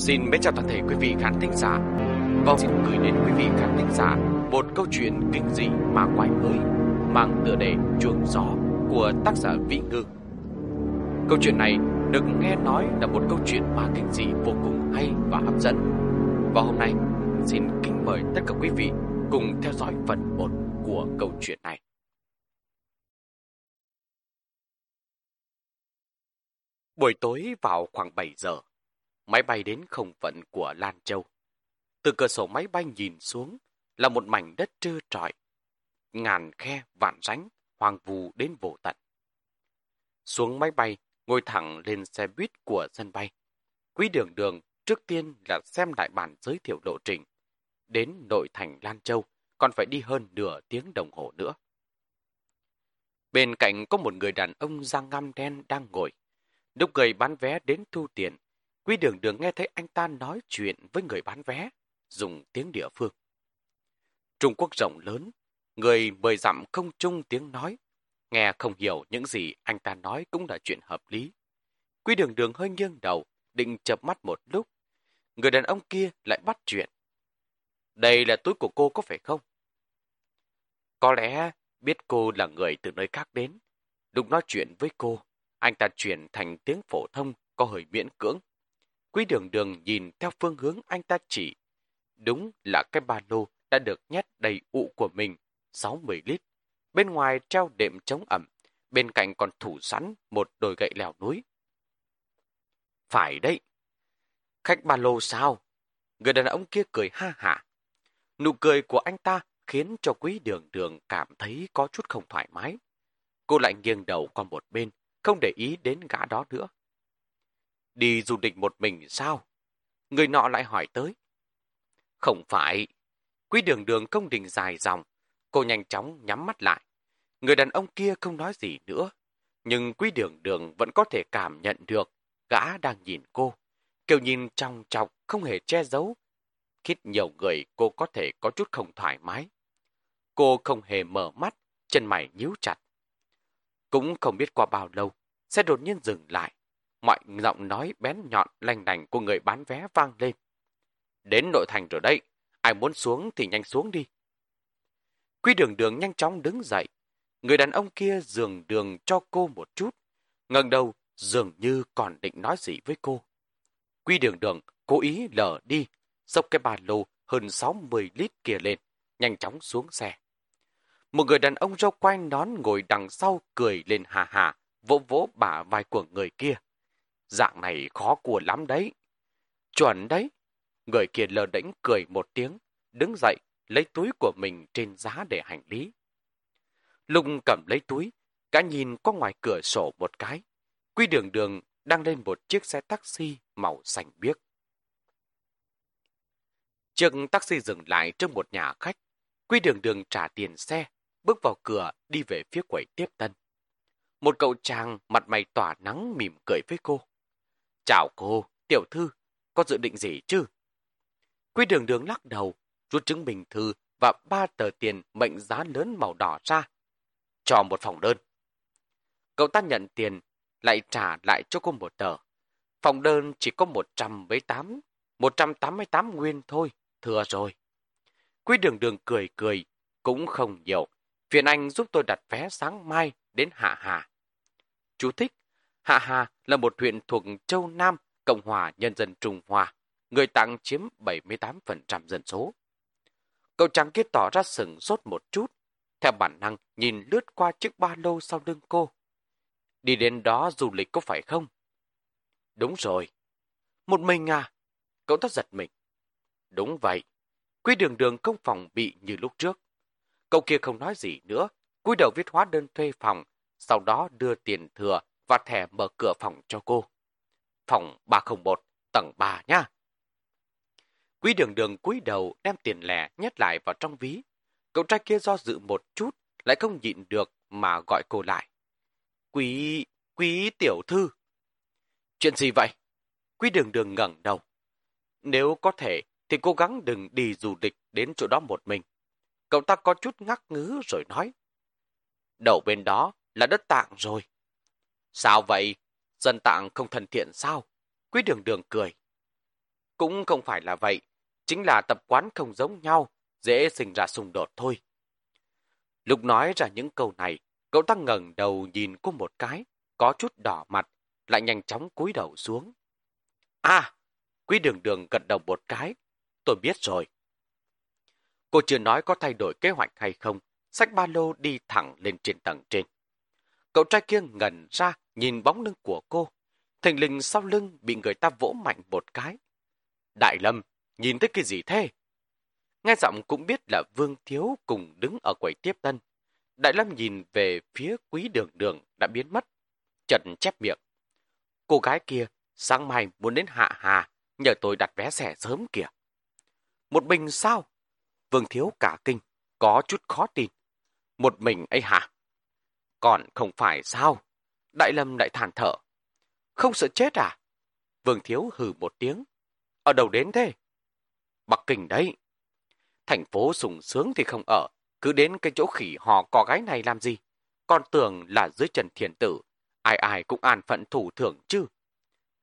Xin mến chào toàn thể quý vị khán thính giả và xin gửi đến quý vị khán thính giả một câu chuyện kinh dị mà quái mới mang tựa đề Chuồng Gió của tác giả Vĩ Ngư. Câu chuyện này được nghe nói là một câu chuyện ma kinh dị vô cùng hay và hấp dẫn. Và hôm nay xin kính mời tất cả quý vị cùng theo dõi phần 1 của câu chuyện này. Buổi tối vào khoảng 7 giờ, máy bay đến không phận của Lan Châu. Từ cửa sổ máy bay nhìn xuống là một mảnh đất trơ trọi, ngàn khe vạn ránh, hoang vù đến vô tận. Xuống máy bay, ngồi thẳng lên xe buýt của sân bay. Quý đường đường trước tiên là xem lại bản giới thiệu lộ trình. Đến nội thành Lan Châu còn phải đi hơn nửa tiếng đồng hồ nữa. Bên cạnh có một người đàn ông da ngăm đen đang ngồi. Lúc người bán vé đến thu tiền, Quý đường đường nghe thấy anh ta nói chuyện với người bán vé, dùng tiếng địa phương. Trung Quốc rộng lớn, người mời dặm không chung tiếng nói. Nghe không hiểu những gì anh ta nói cũng là chuyện hợp lý. Quý đường đường hơi nghiêng đầu, định chập mắt một lúc. Người đàn ông kia lại bắt chuyện. Đây là túi của cô có phải không? Có lẽ biết cô là người từ nơi khác đến. Lúc nói chuyện với cô, anh ta chuyển thành tiếng phổ thông có hơi miễn cưỡng. Quý đường đường nhìn theo phương hướng anh ta chỉ. Đúng là cái ba lô đã được nhét đầy ụ của mình, 60 lít. Bên ngoài treo đệm chống ẩm, bên cạnh còn thủ sẵn một đồi gậy leo núi. Phải đấy. Khách ba lô sao? Người đàn ông kia cười ha hả. Nụ cười của anh ta khiến cho quý đường đường cảm thấy có chút không thoải mái. Cô lại nghiêng đầu qua một bên, không để ý đến gã đó nữa. Đi du lịch một mình sao? Người nọ lại hỏi tới. Không phải. Quý đường đường công đình dài dòng. Cô nhanh chóng nhắm mắt lại. Người đàn ông kia không nói gì nữa. Nhưng quý đường đường vẫn có thể cảm nhận được gã đang nhìn cô. Kiểu nhìn trong trọc không hề che giấu. Khít nhiều người cô có thể có chút không thoải mái. Cô không hề mở mắt, chân mày nhíu chặt. Cũng không biết qua bao lâu, xe đột nhiên dừng lại mọi giọng nói bén nhọn lanh đành của người bán vé vang lên. Đến nội thành rồi đây, ai muốn xuống thì nhanh xuống đi. Quy đường đường nhanh chóng đứng dậy. Người đàn ông kia dường đường cho cô một chút. ngẩng đầu dường như còn định nói gì với cô. Quy đường đường cố ý lờ đi, xốc cái ba lô hơn 60 lít kia lên, nhanh chóng xuống xe. Một người đàn ông râu quai nón ngồi đằng sau cười lên hà hà, vỗ vỗ bả vai của người kia. Dạng này khó của lắm đấy. Chuẩn đấy. Người kia lờ đễnh cười một tiếng, đứng dậy, lấy túi của mình trên giá để hành lý. Lùng cầm lấy túi, cả nhìn qua ngoài cửa sổ một cái. Quy đường đường đang lên một chiếc xe taxi màu xanh biếc. Chiếc taxi dừng lại trước một nhà khách. Quy đường đường trả tiền xe, bước vào cửa đi về phía quầy tiếp tân. Một cậu chàng mặt mày tỏa nắng mỉm cười với cô. Chào cô, tiểu thư, có dự định gì chứ? Quy đường đường lắc đầu, rút chứng minh thư và ba tờ tiền mệnh giá lớn màu đỏ ra. Cho một phòng đơn. Cậu ta nhận tiền, lại trả lại cho cô một tờ. Phòng đơn chỉ có 118, 188 nguyên thôi, thừa rồi. Quý đường đường cười cười, cũng không nhiều. Phiền anh giúp tôi đặt vé sáng mai đến Hạ Hà. Chú thích, Hạ Hà là một huyện thuộc Châu Nam, Cộng hòa Nhân dân Trung Hoa. Người tặng chiếm 78% dân số. Cậu chàng kia tỏ ra sừng sốt một chút. Theo bản năng, nhìn lướt qua chiếc ba lô sau lưng cô. Đi đến đó du lịch có phải không? Đúng rồi. Một mình à? Cậu ta giật mình. Đúng vậy. Quý đường đường không phòng bị như lúc trước. Cậu kia không nói gì nữa. cúi đầu viết hóa đơn thuê phòng, sau đó đưa tiền thừa và thẻ mở cửa phòng cho cô. Phòng 301, tầng 3 nha. Quý đường đường cúi đầu đem tiền lẻ nhét lại vào trong ví. Cậu trai kia do dự một chút, lại không nhịn được mà gọi cô lại. Quý, quý tiểu thư. Chuyện gì vậy? Quý đường đường ngẩng đầu. Nếu có thể, thì cố gắng đừng đi du lịch đến chỗ đó một mình. Cậu ta có chút ngắc ngứ rồi nói. Đầu bên đó là đất tạng rồi. Sao vậy? Dân tạng không thân thiện sao? Quý đường đường cười. cũng không phải là vậy. Chính là tập quán không giống nhau, dễ sinh ra xung đột thôi. Lúc nói ra những câu này, cậu ta ngẩng đầu nhìn cô một cái, có chút đỏ mặt, lại nhanh chóng cúi đầu xuống. À, quý đường đường gật đầu một cái, tôi biết rồi. Cô chưa nói có thay đổi kế hoạch hay không, sách ba lô đi thẳng lên trên tầng trên. Cậu trai kia ngẩn ra nhìn bóng lưng của cô. Thành linh sau lưng bị người ta vỗ mạnh một cái. Đại Lâm, nhìn thấy cái gì thế? Nghe giọng cũng biết là Vương Thiếu cùng đứng ở quầy tiếp tân. Đại Lâm nhìn về phía quý đường đường đã biến mất. Trần chép miệng. Cô gái kia sáng mai muốn đến Hạ Hà, nhờ tôi đặt vé rẻ sớm kìa. Một mình sao? Vương Thiếu cả kinh, có chút khó tin. Một mình ấy hả? Còn không phải sao? Đại Lâm lại thản thở. Không sợ chết à? Vương Thiếu hừ một tiếng. Ở đâu đến thế? Bắc Kinh đấy. Thành phố sùng sướng thì không ở, cứ đến cái chỗ khỉ hò cò gái này làm gì? Con tưởng là dưới trần thiền tử, ai ai cũng an phận thủ thưởng chứ.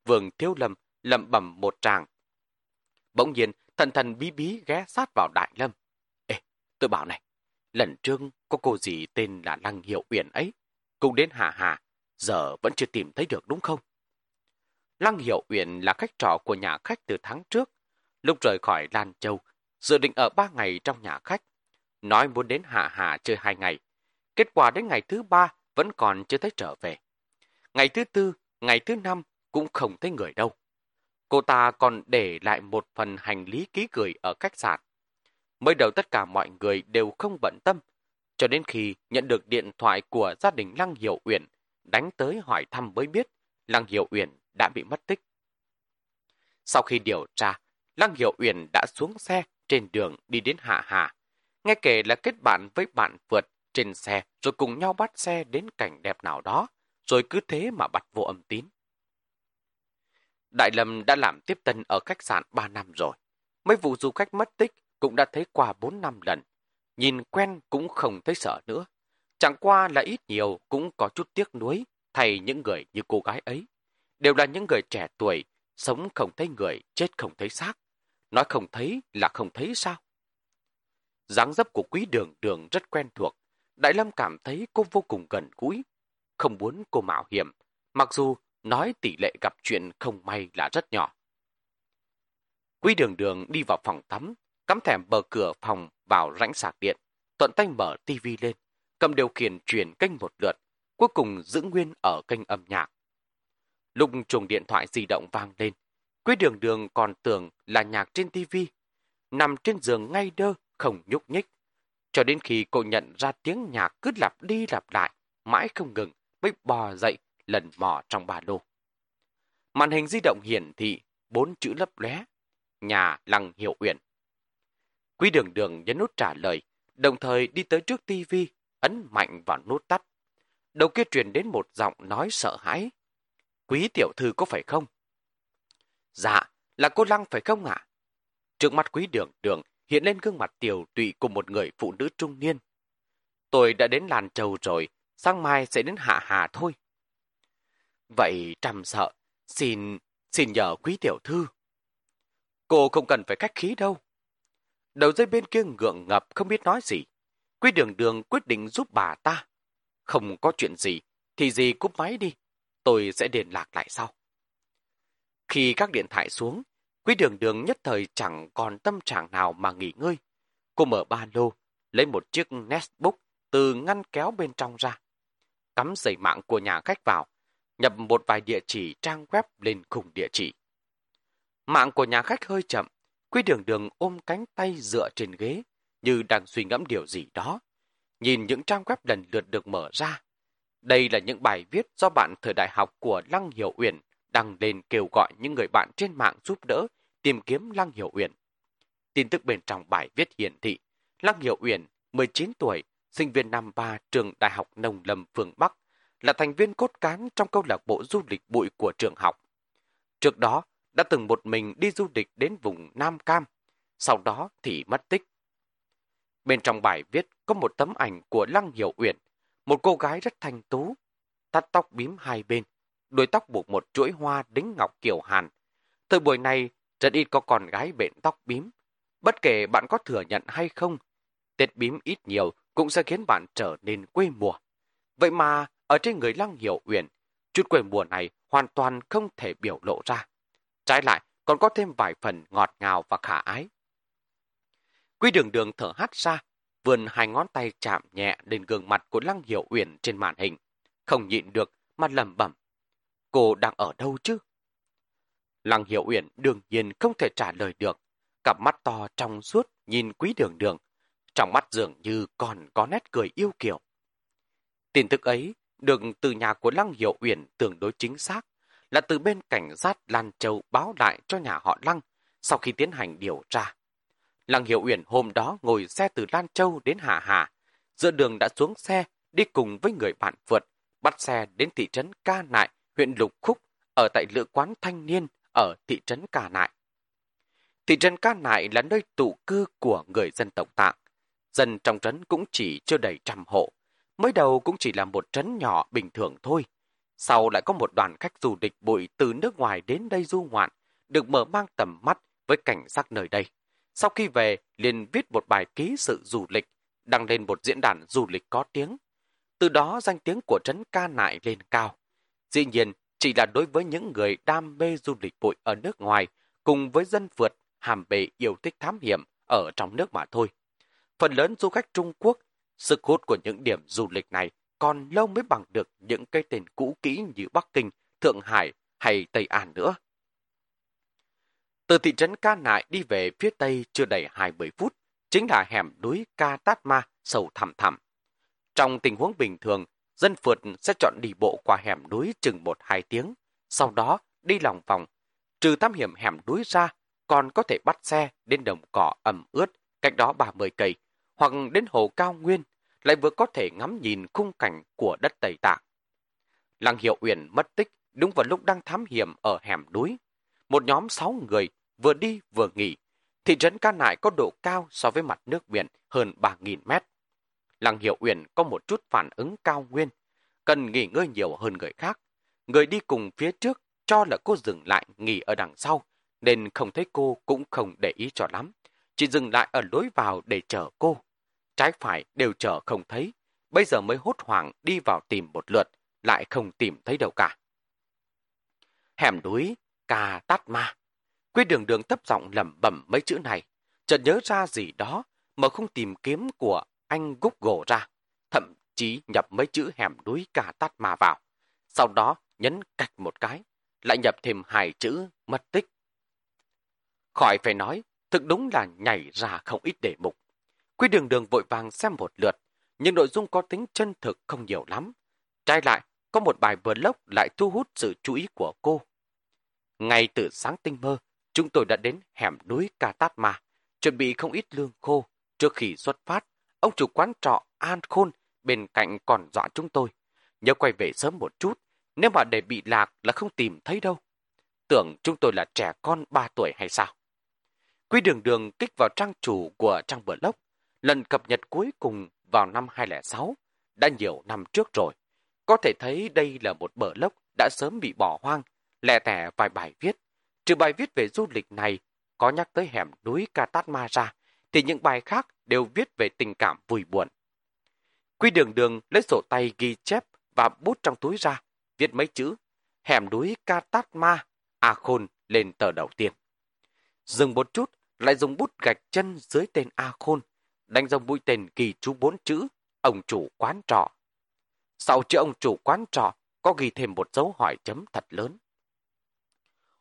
Vương Thiếu Lâm lẩm bẩm một tràng. Bỗng nhiên, thần thần bí bí ghé sát vào Đại Lâm. Ê, tôi bảo này, lần trước có cô gì tên là Lăng Hiệu Uyển ấy, cũng đến Hà Hà, giờ vẫn chưa tìm thấy được đúng không? Lăng Hiệu Uyển là khách trọ của nhà khách từ tháng trước. Lúc rời khỏi Lan Châu, dự định ở ba ngày trong nhà khách. Nói muốn đến Hạ Hà chơi hai ngày. Kết quả đến ngày thứ ba vẫn còn chưa thấy trở về. Ngày thứ tư, ngày thứ năm cũng không thấy người đâu. Cô ta còn để lại một phần hành lý ký gửi ở khách sạn. Mới đầu tất cả mọi người đều không bận tâm, cho đến khi nhận được điện thoại của gia đình Lăng Hiểu Uyển, đánh tới hỏi thăm mới biết Lăng Hiểu Uyển đã bị mất tích. Sau khi điều tra, Lăng Hiểu Uyển đã xuống xe trên đường đi đến Hạ Hà. Nghe kể là kết bạn với bạn vượt trên xe rồi cùng nhau bắt xe đến cảnh đẹp nào đó, rồi cứ thế mà bắt vô âm tín. Đại Lâm đã làm tiếp tân ở khách sạn 3 năm rồi. Mấy vụ du khách mất tích cũng đã thấy qua bốn năm lần. Nhìn quen cũng không thấy sợ nữa. Chẳng qua là ít nhiều cũng có chút tiếc nuối thay những người như cô gái ấy. Đều là những người trẻ tuổi, sống không thấy người, chết không thấy xác. Nói không thấy là không thấy sao? dáng dấp của quý đường đường rất quen thuộc. Đại Lâm cảm thấy cô vô cùng gần gũi. Không muốn cô mạo hiểm, mặc dù nói tỷ lệ gặp chuyện không may là rất nhỏ. Quý đường đường đi vào phòng tắm, cắm thẻm bờ cửa phòng vào rãnh sạc điện, thuận tay mở tivi lên, cầm điều khiển truyền kênh một lượt, cuối cùng giữ nguyên ở kênh âm nhạc. Lúc chuồng điện thoại di động vang lên, Quý đường đường còn tưởng là nhạc trên tivi, nằm trên giường ngay đơ, không nhúc nhích. Cho đến khi cô nhận ra tiếng nhạc cứ lặp đi lặp lại, mãi không ngừng, mới bò dậy, lần mò trong ba lô. Màn hình di động hiển thị bốn chữ lấp lóe, nhà Lăng Hiệu Uyển. Quý đường đường nhấn nút trả lời, đồng thời đi tới trước tivi, ấn mạnh vào nút tắt. Đầu kia truyền đến một giọng nói sợ hãi. Quý tiểu thư có phải không? Dạ, là cô Lăng phải không ạ? Trước mặt quý đường đường hiện lên gương mặt tiểu tụy của một người phụ nữ trung niên. Tôi đã đến làn trầu rồi, sáng mai sẽ đến hạ hà thôi. Vậy trầm sợ, xin, xin nhờ quý tiểu thư. Cô không cần phải khách khí đâu. Đầu dây bên kia ngượng ngập không biết nói gì. Quý đường đường quyết định giúp bà ta. Không có chuyện gì, thì gì cúp máy đi. Tôi sẽ điền lạc lại sau. Khi các điện thoại xuống, quý đường đường nhất thời chẳng còn tâm trạng nào mà nghỉ ngơi. Cô mở ba lô, lấy một chiếc netbook từ ngăn kéo bên trong ra. Cắm dây mạng của nhà khách vào, nhập một vài địa chỉ trang web lên khung địa chỉ. Mạng của nhà khách hơi chậm, quý đường đường ôm cánh tay dựa trên ghế, như đang suy ngẫm điều gì đó. Nhìn những trang web lần lượt được mở ra. Đây là những bài viết do bạn thời đại học của Lăng Hiểu Uyển đăng lên kêu gọi những người bạn trên mạng giúp đỡ tìm kiếm Lăng Hiểu Uyển. Tin tức bên trong bài viết hiển thị, Lăng Hiểu Uyển, 19 tuổi, sinh viên năm 3 trường Đại học Nông Lâm phương Bắc, là thành viên cốt cán trong câu lạc bộ du lịch bụi của trường học. Trước đó, đã từng một mình đi du lịch đến vùng Nam Cam, sau đó thì mất tích. Bên trong bài viết có một tấm ảnh của Lăng Hiểu Uyển, một cô gái rất thanh tú, thắt tóc bím hai bên, đuôi tóc buộc một chuỗi hoa đính ngọc kiểu hàn. Thời buổi này, rất ít có con gái bện tóc bím. Bất kể bạn có thừa nhận hay không, tết bím ít nhiều cũng sẽ khiến bạn trở nên quê mùa. Vậy mà, ở trên người Lăng Hiểu Uyển, chút quê mùa này hoàn toàn không thể biểu lộ ra. Trái lại, còn có thêm vài phần ngọt ngào và khả ái. Quy đường đường thở hắt ra, vươn hai ngón tay chạm nhẹ lên gương mặt của Lăng Hiểu Uyển trên màn hình. Không nhịn được mà lầm bẩm. Cô đang ở đâu chứ? Lăng Hiểu Uyển đương nhiên không thể trả lời được. Cặp mắt to trong suốt nhìn quý đường đường. Trong mắt dường như còn có nét cười yêu kiều. Tin tức ấy được từ nhà của Lăng Hiểu Uyển tương đối chính xác là từ bên cảnh sát Lan Châu báo lại cho nhà họ Lăng sau khi tiến hành điều tra. Lăng Hiểu Uyển hôm đó ngồi xe từ Lan Châu đến Hà Hà, giữa đường đã xuống xe đi cùng với người bạn vượt, bắt xe đến thị trấn Ca Nại, huyện Lục Khúc, ở tại lữ quán thanh niên ở thị trấn Ca Nại. Thị trấn Ca Nại là nơi tụ cư của người dân tộc Tạng. Dân trong trấn cũng chỉ chưa đầy trăm hộ. Mới đầu cũng chỉ là một trấn nhỏ bình thường thôi. Sau lại có một đoàn khách du lịch bụi từ nước ngoài đến đây du ngoạn, được mở mang tầm mắt với cảnh sắc nơi đây. Sau khi về, liền viết một bài ký sự du lịch, đăng lên một diễn đàn du lịch có tiếng. Từ đó danh tiếng của trấn ca nại lên cao. Dĩ nhiên, chỉ là đối với những người đam mê du lịch bụi ở nước ngoài, cùng với dân vượt, hàm bề yêu thích thám hiểm ở trong nước mà thôi. Phần lớn du khách Trung Quốc, sức hút của những điểm du lịch này còn lâu mới bằng được những cái tên cũ kỹ như Bắc Kinh, Thượng Hải hay Tây An nữa. Từ thị trấn Ca Nại đi về phía tây chưa đầy 20 phút, chính là hẻm núi Ca Tát Ma sâu thẳm thẳm. Trong tình huống bình thường, dân phượt sẽ chọn đi bộ qua hẻm núi chừng 1-2 tiếng, sau đó đi lòng vòng. Trừ thám hiểm hẻm núi ra, còn có thể bắt xe đến đồng cỏ ẩm ướt, cách đó 30 cây, hoặc đến hồ cao nguyên, lại vừa có thể ngắm nhìn khung cảnh của đất Tây Tạng. Lăng Hiệu Uyển mất tích đúng vào lúc đang thám hiểm ở hẻm núi. Một nhóm 6 người vừa đi vừa nghỉ. Thị trấn Ca Nại có độ cao so với mặt nước biển hơn 3.000 mét. Lăng Hiệu Uyển có một chút phản ứng cao nguyên, cần nghỉ ngơi nhiều hơn người khác. Người đi cùng phía trước cho là cô dừng lại nghỉ ở đằng sau, nên không thấy cô cũng không để ý cho lắm. Chỉ dừng lại ở lối vào để chờ cô. Trái phải đều chờ không thấy, bây giờ mới hốt hoảng đi vào tìm một lượt, lại không tìm thấy đâu cả. Hẻm núi, cà tát ma. Quy đường đường thấp giọng lẩm bẩm mấy chữ này, chợt nhớ ra gì đó mà không tìm kiếm của anh Google ra, thậm chí nhập mấy chữ hẻm núi cà tát ma vào. Sau đó nhấn cạch một cái, lại nhập thêm hai chữ mất tích. Khỏi phải nói, thực đúng là nhảy ra không ít đề mục. Quy đường đường vội vàng xem một lượt, nhưng nội dung có tính chân thực không nhiều lắm. Trái lại, có một bài vlog lại thu hút sự chú ý của cô. Ngay từ sáng tinh mơ, chúng tôi đã đến hẻm núi Ca Tát Ma, chuẩn bị không ít lương khô. Trước khi xuất phát, ông chủ quán trọ An Khôn bên cạnh còn dọa chúng tôi. Nhớ quay về sớm một chút, nếu mà để bị lạc là không tìm thấy đâu. Tưởng chúng tôi là trẻ con 3 tuổi hay sao? Quy đường đường kích vào trang chủ của trang blog, lần cập nhật cuối cùng vào năm 2006, đã nhiều năm trước rồi. Có thể thấy đây là một bờ lốc đã sớm bị bỏ hoang, lẻ tẻ vài bài viết. Trừ bài viết về du lịch này, có nhắc tới hẻm núi Katatma ra, thì những bài khác đều viết về tình cảm vui buồn. Quy đường đường lấy sổ tay ghi chép và bút trong túi ra, viết mấy chữ hẻm núi Katatma, A à Khôn lên tờ đầu tiên. Dừng một chút, lại dùng bút gạch chân dưới tên A Khôn, đánh dấu mũi tên ghi chú bốn chữ, ông chủ quán trọ. Sau chữ ông chủ quán trọ, có ghi thêm một dấu hỏi chấm thật lớn.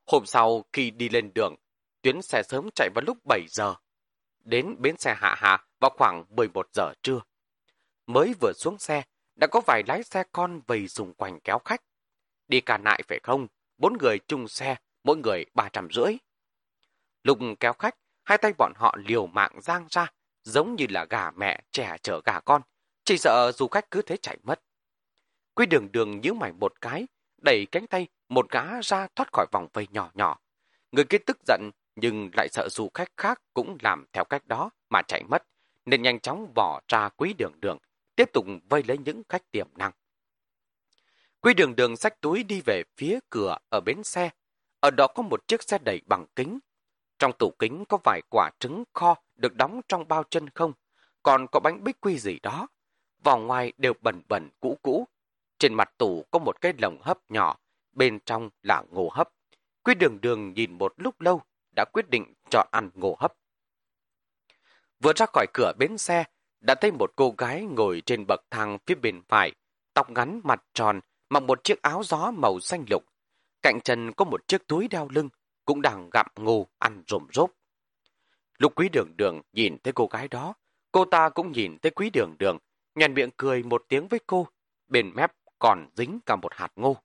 Hôm sau, khi đi lên đường, tuyến xe sớm chạy vào lúc 7 giờ. Đến bến xe hạ hạ vào khoảng 11 giờ trưa. Mới vừa xuống xe, đã có vài lái xe con vầy dùng quanh kéo khách. Đi cả nại phải không? Bốn người chung xe, mỗi người ba trăm rưỡi. Lúc kéo khách, hai tay bọn họ liều mạng giang ra, giống như là gà mẹ trẻ chở gà con, chỉ sợ du khách cứ thế chạy mất. Quy đường đường nhíu mày một cái, đẩy cánh tay một gã ra thoát khỏi vòng vây nhỏ nhỏ. Người kia tức giận nhưng lại sợ du khách khác cũng làm theo cách đó mà chạy mất, nên nhanh chóng bỏ ra quý đường đường, tiếp tục vây lấy những khách tiềm năng. Quý đường đường xách túi đi về phía cửa ở bến xe. Ở đó có một chiếc xe đẩy bằng kính. Trong tủ kính có vài quả trứng kho được đóng trong bao chân không, còn có bánh bích quy gì đó. Vỏ ngoài đều bẩn bẩn cũ cũ. Trên mặt tủ có một cái lồng hấp nhỏ, bên trong là ngô hấp. Quý đường đường nhìn một lúc lâu, đã quyết định chọn ăn ngô hấp. Vừa ra khỏi cửa bến xe, đã thấy một cô gái ngồi trên bậc thang phía bên phải, tóc ngắn mặt tròn, mặc một chiếc áo gió màu xanh lục. Cạnh chân có một chiếc túi đeo lưng, cũng đang gặm ngô ăn rộm rốp. Lúc quý đường đường nhìn thấy cô gái đó, cô ta cũng nhìn thấy quý đường đường, nhàn miệng cười một tiếng với cô, bên mép còn dính cả một hạt ngô.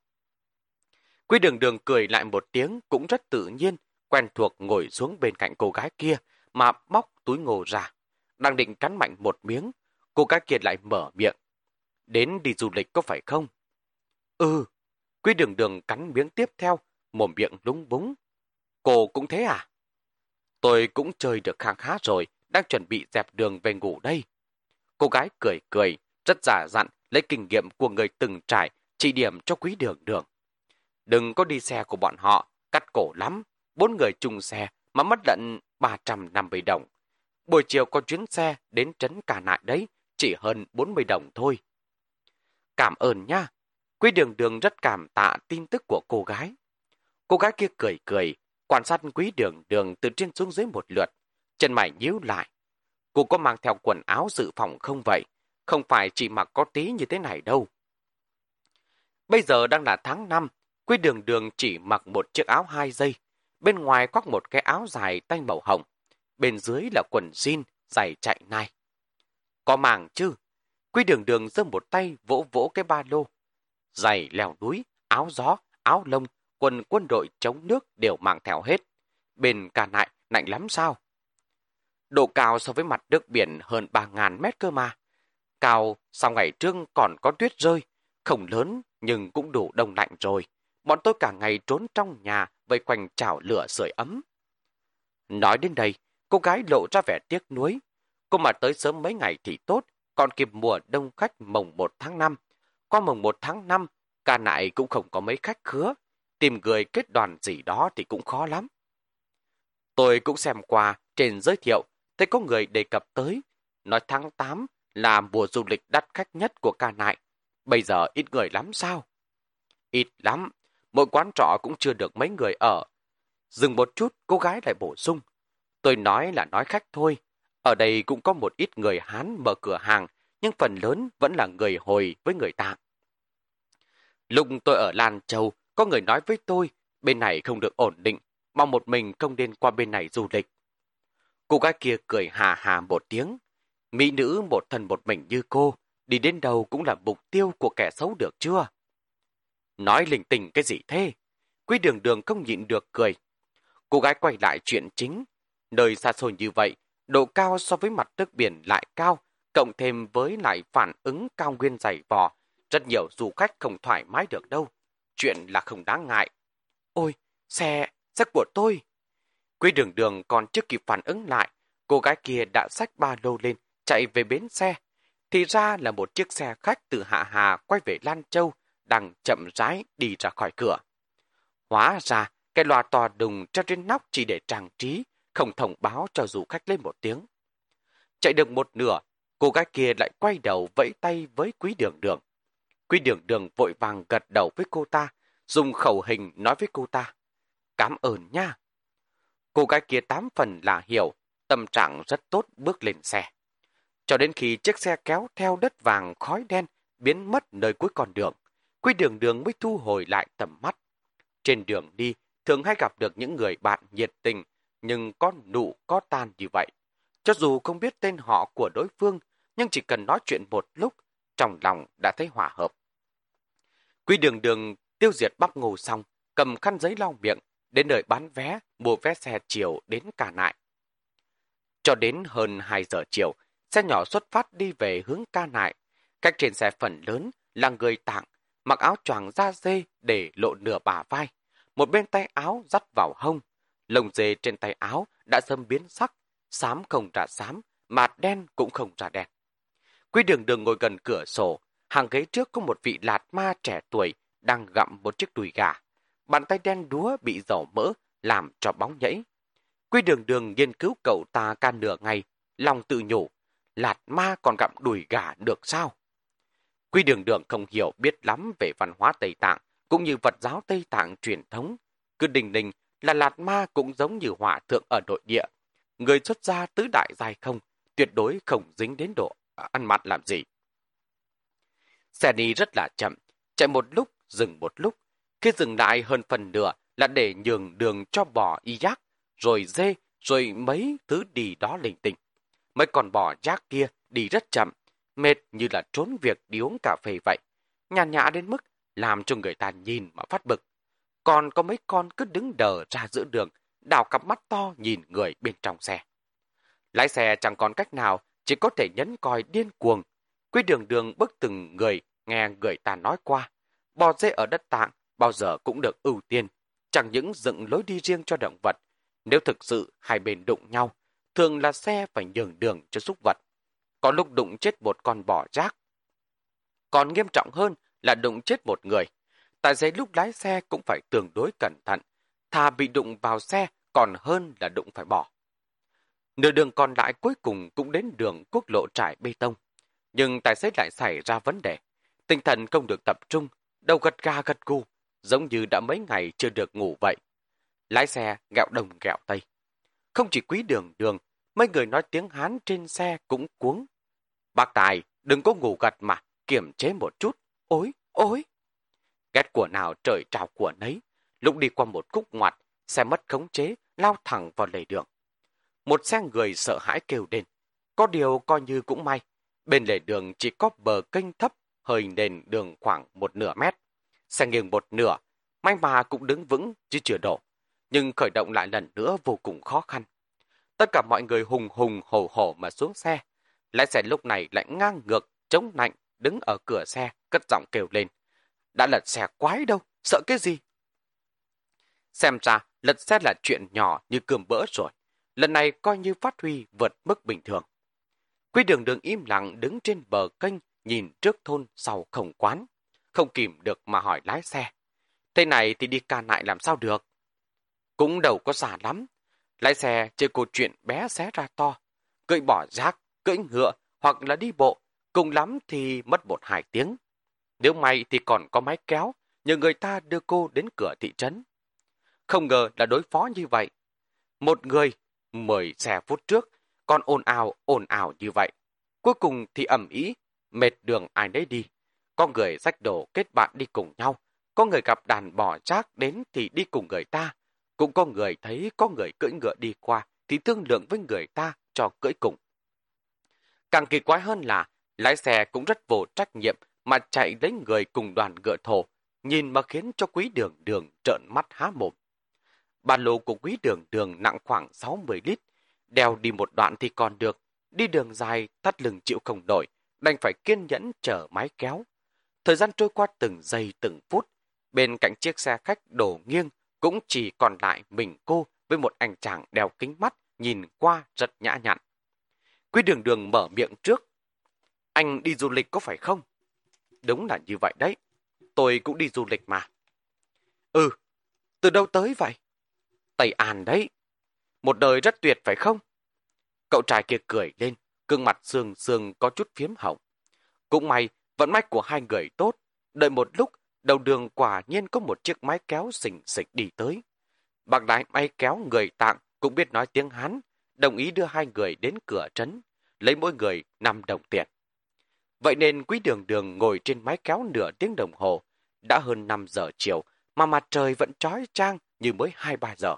Quý đường đường cười lại một tiếng cũng rất tự nhiên, quen thuộc ngồi xuống bên cạnh cô gái kia mà móc túi ngô ra. Đang định cắn mạnh một miếng, cô gái kia lại mở miệng. Đến đi du lịch có phải không? Ừ, quý đường đường cắn miếng tiếp theo, mồm miệng lúng búng. Cô cũng thế à? Tôi cũng chơi được khang khá rồi, đang chuẩn bị dẹp đường về ngủ đây. Cô gái cười cười, rất giả dặn, lấy kinh nghiệm của người từng trải, chỉ điểm cho quý đường đường. Đừng có đi xe của bọn họ, cắt cổ lắm. Bốn người chung xe mà mất lận 350 đồng. Buổi chiều có chuyến xe đến trấn cả nại đấy, chỉ hơn 40 đồng thôi. Cảm ơn nha. Quý đường đường rất cảm tạ tin tức của cô gái. Cô gái kia cười cười, quan sát quý đường đường từ trên xuống dưới một lượt. Chân mày nhíu lại. Cô có mang theo quần áo dự phòng không vậy? Không phải chỉ mặc có tí như thế này đâu. Bây giờ đang là tháng 5, Quý đường đường chỉ mặc một chiếc áo hai dây, bên ngoài khoác một cái áo dài tay màu hồng, bên dưới là quần jean, giày chạy nai. Có màng chứ? Quý đường đường giơ một tay vỗ vỗ cái ba lô. Giày leo núi, áo gió, áo lông, quân quân đội chống nước đều mang theo hết. Bên cả nại, lạnh lắm sao? Độ cao so với mặt nước biển hơn 3.000 mét cơ mà. Cao sau ngày trước còn có tuyết rơi, không lớn nhưng cũng đủ đông lạnh rồi bọn tôi cả ngày trốn trong nhà vây quanh chảo lửa sưởi ấm. Nói đến đây, cô gái lộ ra vẻ tiếc nuối. Cô mà tới sớm mấy ngày thì tốt, còn kịp mùa đông khách mồng 1 tháng 5. Qua mồng 1 tháng 5, cả nại cũng không có mấy khách khứa. Tìm người kết đoàn gì đó thì cũng khó lắm. Tôi cũng xem qua trên giới thiệu, thấy có người đề cập tới. Nói tháng 8 là mùa du lịch đắt khách nhất của ca nại. Bây giờ ít người lắm sao? Ít lắm, mỗi quán trọ cũng chưa được mấy người ở. Dừng một chút, cô gái lại bổ sung. Tôi nói là nói khách thôi. Ở đây cũng có một ít người Hán mở cửa hàng, nhưng phần lớn vẫn là người hồi với người Tạng. Lúc tôi ở Lan Châu, có người nói với tôi, bên này không được ổn định, mong một mình không nên qua bên này du lịch. Cô gái kia cười hà hà một tiếng. Mỹ nữ một thân một mình như cô, đi đến đâu cũng là mục tiêu của kẻ xấu được chưa? Nói linh tình cái gì thế? Quý đường đường không nhịn được cười. Cô gái quay lại chuyện chính. Nơi xa xôi như vậy, độ cao so với mặt nước biển lại cao, cộng thêm với lại phản ứng cao nguyên dày vò. Rất nhiều du khách không thoải mái được đâu. Chuyện là không đáng ngại. Ôi, xe, xe của tôi. Quý đường đường còn chưa kịp phản ứng lại, cô gái kia đã xách ba lô lên, chạy về bến xe. Thì ra là một chiếc xe khách từ Hạ Hà quay về Lan Châu, đang chậm rãi đi ra khỏi cửa. Hóa ra, cái loa to đùng treo trên nóc chỉ để trang trí, không thông báo cho du khách lên một tiếng. Chạy được một nửa, cô gái kia lại quay đầu vẫy tay với quý đường đường. Quý đường đường vội vàng gật đầu với cô ta, dùng khẩu hình nói với cô ta. Cảm ơn nha. Cô gái kia tám phần là hiểu, tâm trạng rất tốt bước lên xe. Cho đến khi chiếc xe kéo theo đất vàng khói đen biến mất nơi cuối con đường, Quy đường đường mới thu hồi lại tầm mắt. Trên đường đi, thường hay gặp được những người bạn nhiệt tình, nhưng có nụ có tan như vậy. Cho dù không biết tên họ của đối phương, nhưng chỉ cần nói chuyện một lúc, trong lòng đã thấy hòa hợp. Quy đường đường tiêu diệt bắp ngô xong, cầm khăn giấy lau miệng, đến nơi bán vé, mua vé xe chiều đến cả nại. Cho đến hơn 2 giờ chiều, xe nhỏ xuất phát đi về hướng ca nại. Cách trên xe phần lớn là người tạng, mặc áo choàng da dê để lộ nửa bả vai, một bên tay áo dắt vào hông. Lồng dê trên tay áo đã sâm biến sắc, xám không ra xám, mà đen cũng không ra đen. Quy đường đường ngồi gần cửa sổ, hàng ghế trước có một vị lạt ma trẻ tuổi đang gặm một chiếc đùi gà. Bàn tay đen đúa bị dầu mỡ, làm cho bóng nhảy. Quy đường đường nghiên cứu cậu ta ca nửa ngày, lòng tự nhủ, lạt ma còn gặm đùi gà được sao? Quy đường đường không hiểu biết lắm về văn hóa Tây Tạng, cũng như vật giáo Tây Tạng truyền thống. Cứ đình đình là lạt ma cũng giống như hỏa thượng ở nội địa. Người xuất gia tứ đại dài không, tuyệt đối không dính đến độ ăn mặn làm gì. Xe đi rất là chậm, chạy một lúc, dừng một lúc. Khi dừng lại hơn phần nửa là để nhường đường cho bò y giác, rồi dê, rồi mấy thứ đi đó linh tinh. Mấy con bò giác kia đi rất chậm, mệt như là trốn việc đi uống cà phê vậy. Nhàn nhã đến mức làm cho người ta nhìn mà phát bực. Còn có mấy con cứ đứng đờ ra giữa đường, đào cặp mắt to nhìn người bên trong xe. Lái xe chẳng còn cách nào, chỉ có thể nhấn còi điên cuồng. Quy đường đường bước từng người, nghe người ta nói qua. Bò dê ở đất tạng bao giờ cũng được ưu tiên, chẳng những dựng lối đi riêng cho động vật. Nếu thực sự hai bên đụng nhau, thường là xe phải nhường đường cho súc vật. Có lúc đụng chết một con bò rác. Còn nghiêm trọng hơn là đụng chết một người. Tài xế lúc lái xe cũng phải tương đối cẩn thận. Thà bị đụng vào xe còn hơn là đụng phải bỏ. Nửa đường còn lại cuối cùng cũng đến đường quốc lộ trải bê tông. Nhưng tài xế lại xảy ra vấn đề. Tinh thần không được tập trung, đầu gật ga gật gu, giống như đã mấy ngày chưa được ngủ vậy. Lái xe gạo đồng gạo tây. Không chỉ quý đường đường, mấy người nói tiếng Hán trên xe cũng cuống. Bác Tài, đừng có ngủ gật mà, kiểm chế một chút. Ôi, ôi! Ghét của nào trời trào của nấy. Lúc đi qua một khúc ngoặt, xe mất khống chế, lao thẳng vào lề đường. Một xe người sợ hãi kêu lên. Có điều coi như cũng may. Bên lề đường chỉ có bờ kênh thấp, hơi nền đường khoảng một nửa mét. Xe nghiêng một nửa, may mà cũng đứng vững chứ chưa đổ. Nhưng khởi động lại lần nữa vô cùng khó khăn. Tất cả mọi người hùng hùng hổ hổ mà xuống xe. Lái xe lúc này lại ngang ngược, chống nạnh, đứng ở cửa xe, cất giọng kêu lên. Đã lật xe quái đâu, sợ cái gì? Xem ra, lật xe là chuyện nhỏ như cơm bỡ rồi. Lần này coi như phát huy vượt mức bình thường. Quy đường đường im lặng đứng trên bờ kênh, nhìn trước thôn sau không quán. Không kìm được mà hỏi lái xe. Thế này thì đi ca lại làm sao được? Cũng đầu có xa lắm. Lái xe chơi cột chuyện bé xé ra to. Cưỡi bỏ rác, cưỡi ngựa hoặc là đi bộ. Cùng lắm thì mất một hai tiếng. Nếu may thì còn có máy kéo, nhờ người ta đưa cô đến cửa thị trấn. Không ngờ là đối phó như vậy. Một người, mười xe phút trước, còn ồn ào, ồn ào như vậy. Cuối cùng thì ẩm ý, mệt đường ai nấy đi. Có người rách đồ kết bạn đi cùng nhau, có người gặp đàn bò trác đến thì đi cùng người ta. Cũng có người thấy có người cưỡi ngựa đi qua thì thương lượng với người ta cho cưỡi cùng. Càng kỳ quái hơn là lái xe cũng rất vô trách nhiệm mà chạy lấy người cùng đoàn ngựa thổ, nhìn mà khiến cho quý đường đường trợn mắt há mồm. Ba lô của quý đường đường nặng khoảng 60 lít, đeo đi một đoạn thì còn được, đi đường dài tắt lưng chịu không nổi, đành phải kiên nhẫn chờ máy kéo. Thời gian trôi qua từng giây từng phút, bên cạnh chiếc xe khách đổ nghiêng cũng chỉ còn lại mình cô với một anh chàng đeo kính mắt nhìn qua rất nhã nhặn. Quý đường đường mở miệng trước. Anh đi du lịch có phải không? Đúng là như vậy đấy. Tôi cũng đi du lịch mà. Ừ, từ đâu tới vậy? Tây An đấy. Một đời rất tuyệt phải không? Cậu trai kia cười lên, gương mặt sương sương có chút phiếm hồng. Cũng may, vận mách của hai người tốt. Đợi một lúc, đầu đường quả nhiên có một chiếc máy kéo xỉnh xịch đi tới. Bạc đại máy kéo người tạng cũng biết nói tiếng Hán, đồng ý đưa hai người đến cửa trấn, lấy mỗi người 5 đồng tiền. Vậy nên quý đường đường ngồi trên máy kéo nửa tiếng đồng hồ, đã hơn 5 giờ chiều mà mặt trời vẫn trói trang như mới 2-3 giờ.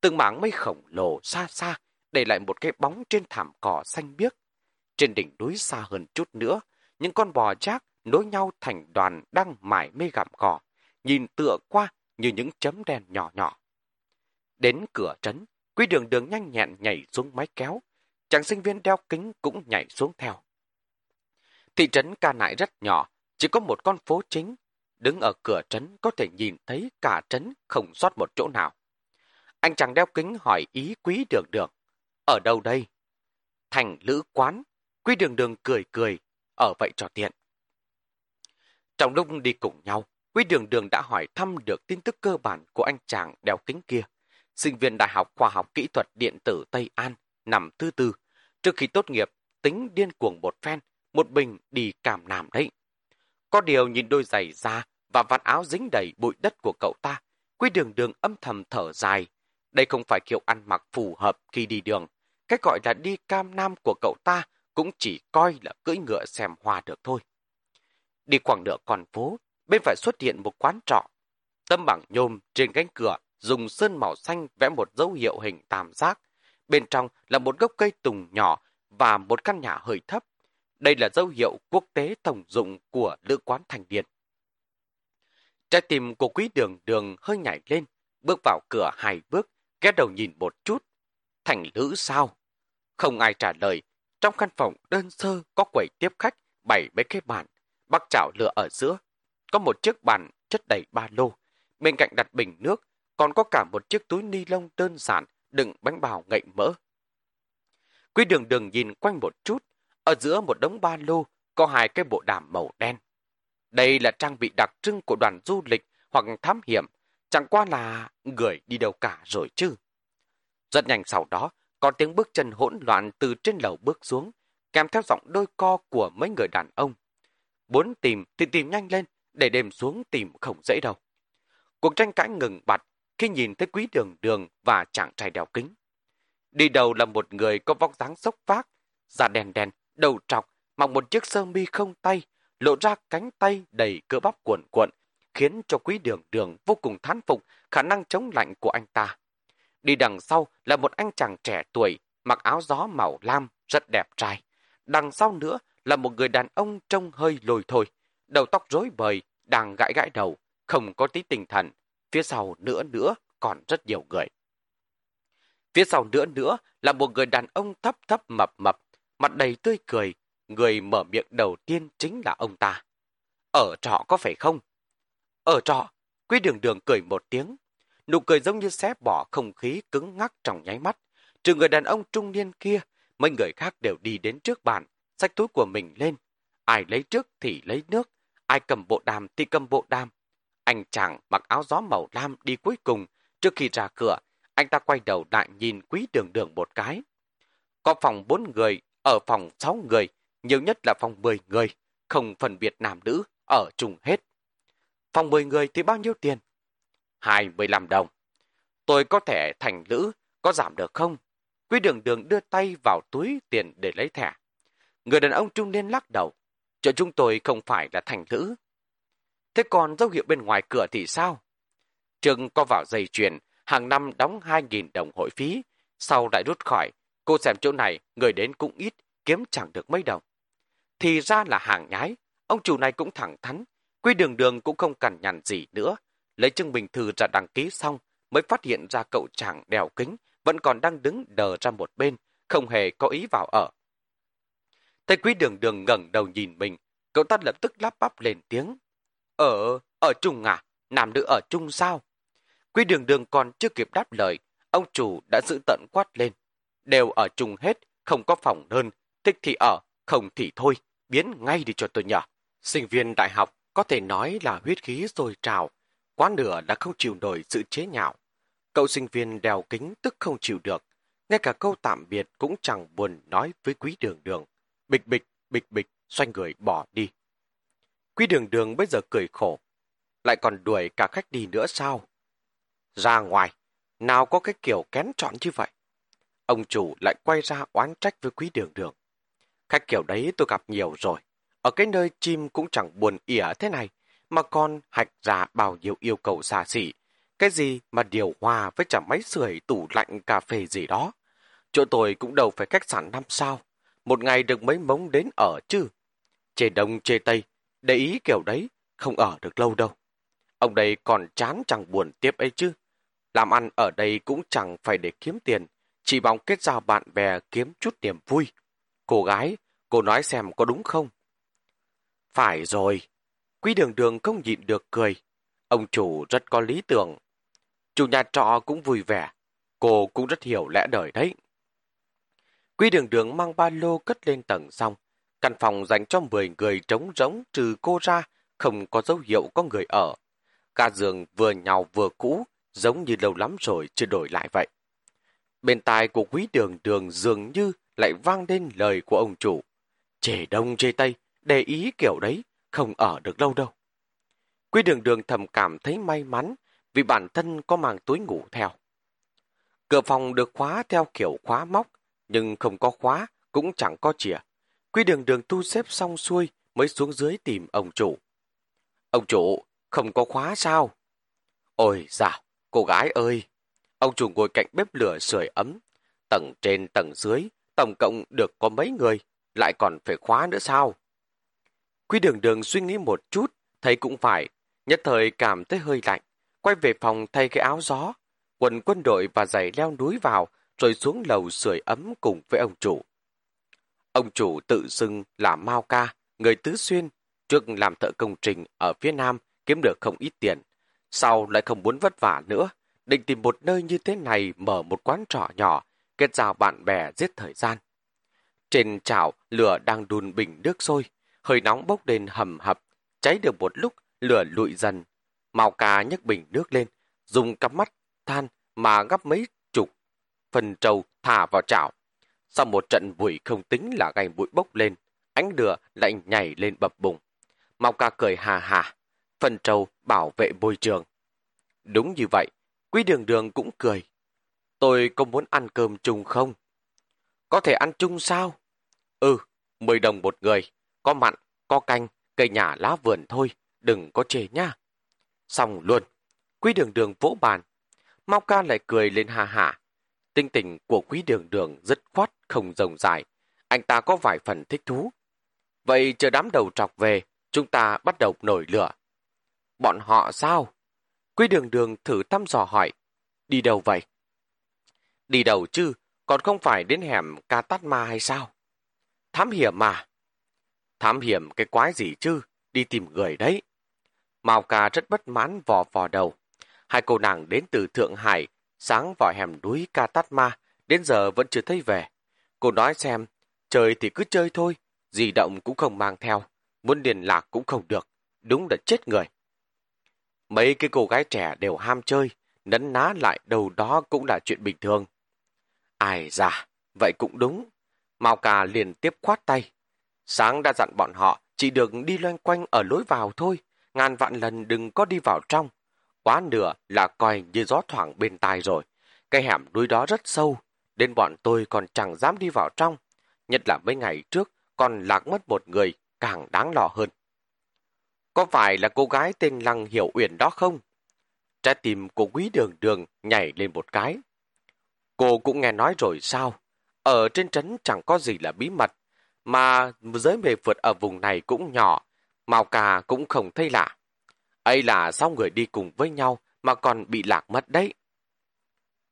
Từng mảng mây khổng lồ xa xa để lại một cái bóng trên thảm cỏ xanh biếc. Trên đỉnh núi xa hơn chút nữa, những con bò chác nối nhau thành đoàn đang mải mê gặm cỏ, nhìn tựa qua như những chấm đen nhỏ nhỏ. Đến cửa trấn, quý đường đường nhanh nhẹn nhảy xuống máy kéo. Chàng sinh viên đeo kính cũng nhảy xuống theo. Thị trấn ca nại rất nhỏ, chỉ có một con phố chính. Đứng ở cửa trấn có thể nhìn thấy cả trấn không sót một chỗ nào. Anh chàng đeo kính hỏi ý quý đường đường. Ở đâu đây? Thành lữ quán. Quý đường đường cười cười. Ở vậy cho tiện. Trong lúc đi cùng nhau, Quý đường đường đã hỏi thăm được tin tức cơ bản của anh chàng đeo kính kia. sinh viên Đại học Khoa học Kỹ thuật Điện tử Tây An, nằm thứ tư. Trước khi tốt nghiệp, tính điên cuồng một phen, một bình đi cảm nàm đấy. Có điều nhìn đôi giày da và vạt áo dính đầy bụi đất của cậu ta, Quý đường đường âm thầm thở dài. Đây không phải kiểu ăn mặc phù hợp khi đi đường. Cái gọi là đi cam nam của cậu ta cũng chỉ coi là cưỡi ngựa xem hoa được thôi. Đi khoảng nửa con phố, bên phải xuất hiện một quán trọ. Tâm bảng nhôm trên cánh cửa dùng sơn màu xanh vẽ một dấu hiệu hình tam giác. Bên trong là một gốc cây tùng nhỏ và một căn nhà hơi thấp. Đây là dấu hiệu quốc tế tổng dụng của lữ quán thành điện. Trái tim của quý đường đường hơi nhảy lên, bước vào cửa hai bước, ghé đầu nhìn một chút. Thành lữ sao? Không ai trả lời. Trong căn phòng đơn sơ có quầy tiếp khách, bảy mấy cái bàn, bắc chảo lửa ở giữa. Có một chiếc bàn chất đầy ba lô. Bên cạnh đặt bình nước, còn có cả một chiếc túi ni lông đơn giản đựng bánh bào ngậy mỡ. Quý đường đường nhìn quanh một chút, ở giữa một đống ba lô có hai cái bộ đàm màu đen. Đây là trang bị đặc trưng của đoàn du lịch hoặc thám hiểm, chẳng qua là người đi đâu cả rồi chứ. Rất nhanh sau đó, có tiếng bước chân hỗn loạn từ trên lầu bước xuống, kèm theo giọng đôi co của mấy người đàn ông. Muốn tìm thì tìm nhanh lên, để đêm xuống tìm không dễ đâu. Cuộc tranh cãi ngừng bặt khi nhìn thấy quý đường đường và chàng trai đeo kính. Đi đầu là một người có vóc dáng sốc vác, da đen đen đầu trọc, mặc một chiếc sơ mi không tay, lộ ra cánh tay đầy cơ bắp cuộn cuộn, khiến cho quý đường đường vô cùng thán phục khả năng chống lạnh của anh ta. Đi đằng sau là một anh chàng trẻ tuổi, mặc áo gió màu lam, rất đẹp trai. Đằng sau nữa là một người đàn ông trông hơi lồi thôi, đầu tóc rối bời, đang gãi gãi đầu, không có tí tinh thần. Phía sau nữa nữa còn rất nhiều người. Phía sau nữa nữa là một người đàn ông thấp thấp mập mập, mặt đầy tươi cười, Người mở miệng đầu tiên chính là ông ta. Ở trọ có phải không? Ở trọ, quý đường đường cười một tiếng. Nụ cười giống như xé bỏ không khí cứng ngắc trong nháy mắt. Trừ người đàn ông trung niên kia, mấy người khác đều đi đến trước bàn, xách túi của mình lên. Ai lấy trước thì lấy nước, ai cầm bộ đàm thì cầm bộ đàm. Anh chàng mặc áo gió màu lam đi cuối cùng, trước khi ra cửa, anh ta quay đầu lại nhìn quý đường đường một cái. Có phòng bốn người, ở phòng sáu người, nhiều nhất là phòng 10 người, không phân biệt nam nữ, ở chung hết. Phòng 10 người thì bao nhiêu tiền? 25 đồng. Tôi có thể thành lữ, có giảm được không? Quý đường đường đưa tay vào túi tiền để lấy thẻ. Người đàn ông trung niên lắc đầu. Chỗ chúng tôi không phải là thành lữ. Thế còn dấu hiệu bên ngoài cửa thì sao? Trừng có vào dây chuyền, hàng năm đóng 2.000 đồng hội phí, sau lại rút khỏi. Cô xem chỗ này, người đến cũng ít, kiếm chẳng được mấy đồng. Thì ra là hàng nhái, ông chủ này cũng thẳng thắn, quy đường đường cũng không cằn nhằn gì nữa. Lấy chứng minh thư ra đăng ký xong, mới phát hiện ra cậu chàng đèo kính, vẫn còn đang đứng đờ ra một bên, không hề có ý vào ở. Thấy quý đường đường ngẩng đầu nhìn mình, cậu ta lập tức lắp bắp lên tiếng. Ờ, ở, ở chung à? Nam nữ ở chung sao? Quý đường đường còn chưa kịp đáp lời, ông chủ đã giữ tận quát lên. Đều ở chung hết, không có phòng đơn, thích thì ở, không thì thôi biến ngay đi cho tôi nhờ. Sinh viên đại học có thể nói là huyết khí rồi trào, quá nửa đã không chịu nổi sự chế nhạo. Cậu sinh viên đèo kính tức không chịu được, ngay cả câu tạm biệt cũng chẳng buồn nói với quý đường đường. Bịch bịch, bịch bịch, xoay người bỏ đi. Quý đường đường bây giờ cười khổ, lại còn đuổi cả khách đi nữa sao? Ra ngoài, nào có cái kiểu kén chọn như vậy? Ông chủ lại quay ra oán trách với quý đường đường. Khách kiểu đấy tôi gặp nhiều rồi. Ở cái nơi chim cũng chẳng buồn ỉa thế này, mà còn hạch ra bao nhiêu yêu cầu xa xỉ. Cái gì mà điều hòa với chả máy sưởi tủ lạnh cà phê gì đó. Chỗ tôi cũng đâu phải khách sạn năm sao. Một ngày được mấy mống đến ở chứ. Chê đông chê tây, để ý kiểu đấy, không ở được lâu đâu. Ông đây còn chán chẳng buồn tiếp ấy chứ. Làm ăn ở đây cũng chẳng phải để kiếm tiền, chỉ bằng kết giao bạn bè kiếm chút niềm vui. Cô gái, cô nói xem có đúng không? Phải rồi. Quý đường đường không nhịn được cười. Ông chủ rất có lý tưởng. Chủ nhà trọ cũng vui vẻ. Cô cũng rất hiểu lẽ đời đấy. Quý đường đường mang ba lô cất lên tầng xong. Căn phòng dành cho 10 người trống rỗng trừ cô ra, không có dấu hiệu có người ở. Cả giường vừa nhào vừa cũ, giống như lâu lắm rồi chưa đổi lại vậy. Bên tai của quý đường đường dường như lại vang lên lời của ông chủ. trẻ đông chê tây, để ý kiểu đấy, không ở được lâu đâu. Quy đường đường thầm cảm thấy may mắn vì bản thân có mang túi ngủ theo. Cửa phòng được khóa theo kiểu khóa móc, nhưng không có khóa, cũng chẳng có chìa. Quy đường đường thu xếp xong xuôi mới xuống dưới tìm ông chủ. Ông chủ, không có khóa sao? Ôi dạo, cô gái ơi! Ông chủ ngồi cạnh bếp lửa sưởi ấm. Tầng trên tầng dưới, tổng cộng được có mấy người, lại còn phải khóa nữa sao? Quý đường đường suy nghĩ một chút, thấy cũng phải, nhất thời cảm thấy hơi lạnh, quay về phòng thay cái áo gió, quần quân đội và giày leo núi vào, rồi xuống lầu sưởi ấm cùng với ông chủ. Ông chủ tự xưng là Mao Ca, người tứ xuyên, trước làm thợ công trình ở phía Nam kiếm được không ít tiền. Sau lại không muốn vất vả nữa, định tìm một nơi như thế này mở một quán trọ nhỏ, kết giao bạn bè giết thời gian. Trên chảo, lửa đang đun bình nước sôi, hơi nóng bốc lên hầm hập, cháy được một lúc, lửa lụi dần. Mao ca nhấc bình nước lên, dùng cắm mắt, than mà gấp mấy chục phần trâu thả vào chảo. Sau một trận bụi không tính là gành bụi bốc lên, ánh lửa lại nhảy lên bập bùng. Mao ca cười hà hà, phần trâu bảo vệ môi trường. Đúng như vậy, quý đường đường cũng cười. Tôi có muốn ăn cơm chung không? Có thể ăn chung sao? Ừ, 10 đồng một người, có mặn, có canh, cây nhà lá vườn thôi, đừng có chê nhá. Xong luôn, quý đường đường vỗ bàn. Mau ca lại cười lên hà hả. Tinh tình của quý đường đường rất khoát, không rồng dài. Anh ta có vài phần thích thú. Vậy chờ đám đầu trọc về, chúng ta bắt đầu nổi lửa. Bọn họ sao? Quý đường đường thử thăm dò hỏi. Đi đâu vậy? Đi đâu chứ, còn không phải đến hẻm ca tát ma hay sao? Thám hiểm mà. Thám hiểm cái quái gì chứ, đi tìm người đấy. Mao ca rất bất mãn vò vò đầu. Hai cô nàng đến từ Thượng Hải, sáng vào hẻm núi Ca Tát Ma, đến giờ vẫn chưa thấy về. Cô nói xem, chơi thì cứ chơi thôi, di động cũng không mang theo, muốn liên lạc cũng không được, đúng là chết người. Mấy cái cô gái trẻ đều ham chơi, nấn ná lại đầu đó cũng là chuyện bình thường. Ai da, vậy cũng đúng. Mao Cà liền tiếp khoát tay. Sáng đã dặn bọn họ chỉ được đi loanh quanh ở lối vào thôi, ngàn vạn lần đừng có đi vào trong. Quá nửa là coi như gió thoảng bên tai rồi. Cái hẻm núi đó rất sâu, đến bọn tôi còn chẳng dám đi vào trong. Nhất là mấy ngày trước, còn lạc mất một người, càng đáng lo hơn. Có phải là cô gái tên Lăng Hiểu Uyển đó không? Trái tim của quý đường đường nhảy lên một cái. Cô cũng nghe nói rồi sao? Ở trên trấn chẳng có gì là bí mật, mà giới mề vượt ở vùng này cũng nhỏ, màu cà cũng không thấy lạ. ấy là sao người đi cùng với nhau mà còn bị lạc mất đấy?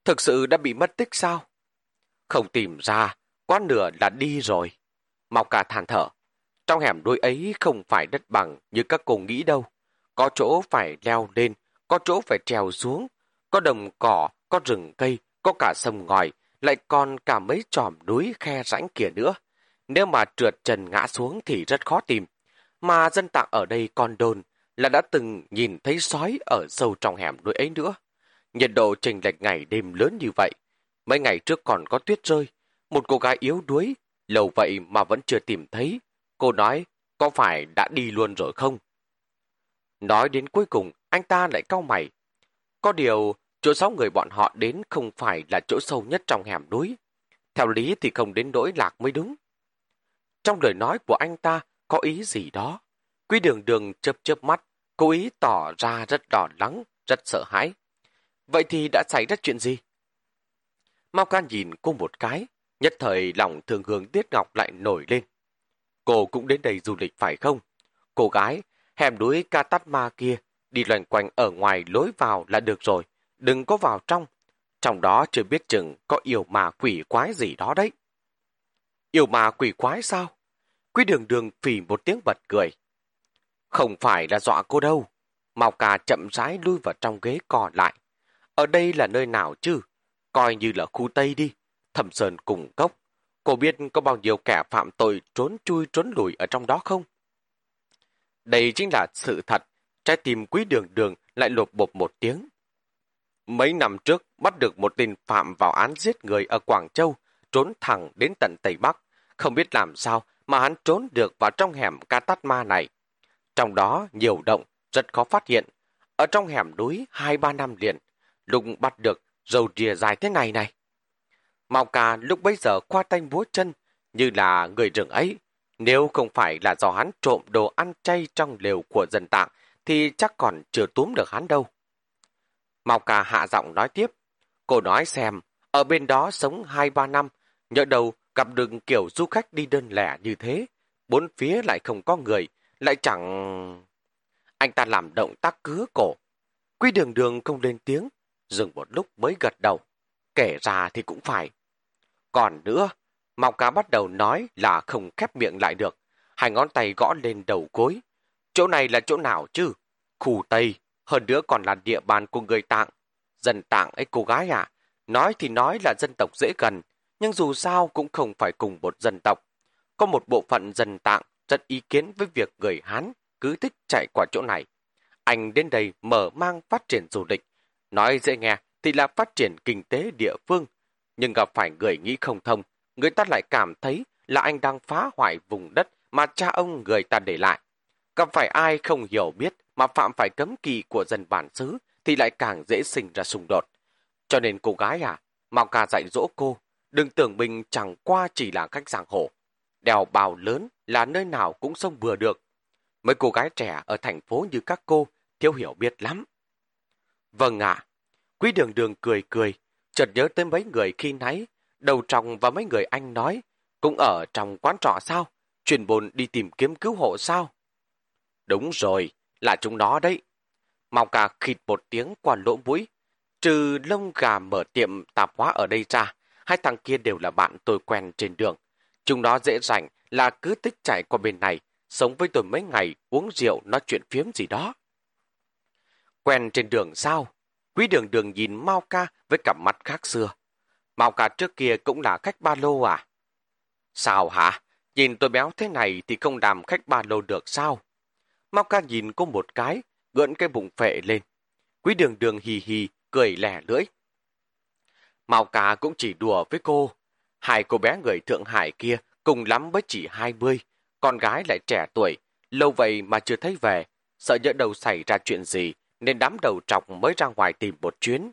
Thực sự đã bị mất tích sao? Không tìm ra, quá nửa là đi rồi. Màu cà than thở. Trong hẻm đuôi ấy không phải đất bằng như các cô nghĩ đâu. Có chỗ phải leo lên, có chỗ phải trèo xuống, có đồng cỏ, có rừng cây, có cả sông ngòi, lại còn cả mấy tròm núi khe rãnh kia nữa. Nếu mà trượt trần ngã xuống thì rất khó tìm. Mà dân tạng ở đây còn đồn là đã từng nhìn thấy sói ở sâu trong hẻm núi ấy nữa. Nhiệt độ trình lệch ngày đêm lớn như vậy. Mấy ngày trước còn có tuyết rơi. Một cô gái yếu đuối, lâu vậy mà vẫn chưa tìm thấy. Cô nói, có phải đã đi luôn rồi không? Nói đến cuối cùng, anh ta lại cau mày. Có điều, chỗ sáu người bọn họ đến không phải là chỗ sâu nhất trong hẻm núi. Theo lý thì không đến nỗi lạc mới đúng. Trong lời nói của anh ta có ý gì đó. Quý đường đường chớp chớp mắt, cố ý tỏ ra rất đỏ lắng, rất sợ hãi. Vậy thì đã xảy ra chuyện gì? Mau can nhìn cô một cái, nhất thời lòng thường hướng Tiết Ngọc lại nổi lên. Cô cũng đến đây du lịch phải không? Cô gái, hẻm núi ca tát ma kia, đi loanh quanh ở ngoài lối vào là được rồi, đừng có vào trong. Trong đó chưa biết chừng có yêu ma quỷ quái gì đó đấy. Yêu ma quỷ quái sao? Quý đường đường phì một tiếng bật cười. Không phải là dọa cô đâu. Mao cà chậm rãi lui vào trong ghế cò lại. Ở đây là nơi nào chứ? Coi như là khu Tây đi. Thẩm Sơn cùng cốc. Cô biết có bao nhiêu kẻ phạm tội trốn chui trốn lùi ở trong đó không? Đây chính là sự thật. Trái tim quý đường đường lại lột bột một tiếng. Mấy năm trước bắt được một tên phạm vào án giết người ở Quảng Châu, trốn thẳng đến tận Tây Bắc. Không biết làm sao mà hắn trốn được vào trong hẻm ca tát ma này. Trong đó nhiều động, rất khó phát hiện. Ở trong hẻm núi hai ba năm liền, lúc bắt được dầu rìa dài thế này này. Mao ca lúc bấy giờ khoa tay búa chân, như là người rừng ấy. Nếu không phải là do hắn trộm đồ ăn chay trong lều của dân tạng, thì chắc còn chưa túm được hắn đâu. Mao ca hạ giọng nói tiếp. Cô nói xem, ở bên đó sống hai ba năm, nhỡ đầu gặp được kiểu du khách đi đơn lẻ như thế, bốn phía lại không có người, lại chẳng... Anh ta làm động tác cứa cổ. Quy đường đường không lên tiếng, dừng một lúc mới gật đầu. Kể ra thì cũng phải. Còn nữa, Mao Cá bắt đầu nói là không khép miệng lại được. Hai ngón tay gõ lên đầu gối. Chỗ này là chỗ nào chứ? Khu Tây, hơn nữa còn là địa bàn của người Tạng. Dân Tạng ấy cô gái à? Nói thì nói là dân tộc dễ gần, nhưng dù sao cũng không phải cùng một dân tộc. Có một bộ phận dân Tạng rất ý kiến với việc người Hán cứ thích chạy qua chỗ này. Anh đến đây mở mang phát triển du lịch. Nói dễ nghe thì là phát triển kinh tế địa phương, nhưng gặp phải người nghĩ không thông, người ta lại cảm thấy là anh đang phá hoại vùng đất mà cha ông người ta để lại. Gặp phải ai không hiểu biết mà phạm phải cấm kỳ của dân bản xứ thì lại càng dễ sinh ra xung đột. Cho nên cô gái à, Mao ca dạy dỗ cô, đừng tưởng mình chẳng qua chỉ là cách giảng hộ. Đèo bào lớn là nơi nào cũng sông vừa được. Mấy cô gái trẻ ở thành phố như các cô, thiếu hiểu biết lắm. Vâng ạ, quý đường đường cười cười, chợt nhớ tới mấy người khi nãy, đầu trọng và mấy người anh nói, cũng ở trong quán trọ sao, truyền bồn đi tìm kiếm cứu hộ sao. Đúng rồi, là chúng nó đấy. Màu cà khịt một tiếng qua lỗ mũi. Trừ lông gà mở tiệm tạp hóa ở đây ra, hai thằng kia đều là bạn tôi quen trên đường. Chúng nó dễ rảnh là cứ tích chạy qua bên này, sống với tôi mấy ngày, uống rượu, nói chuyện phiếm gì đó. Quen trên đường sao? Quý đường đường nhìn Mao ca với cặp mắt khác xưa. Mao ca trước kia cũng là khách ba lô à? Sao hả? Nhìn tôi béo thế này thì không làm khách ba lô được sao? Mao ca nhìn cô một cái, gỡn cái bụng phệ lên. Quý đường đường hì hì, cười lẻ lưỡi. Mao ca cũng chỉ đùa với cô. Hai cô bé người Thượng Hải kia cùng lắm với chỉ 20, con gái lại trẻ tuổi, lâu vậy mà chưa thấy về, sợ nhỡ đầu xảy ra chuyện gì, nên đám đầu trọc mới ra ngoài tìm một chuyến.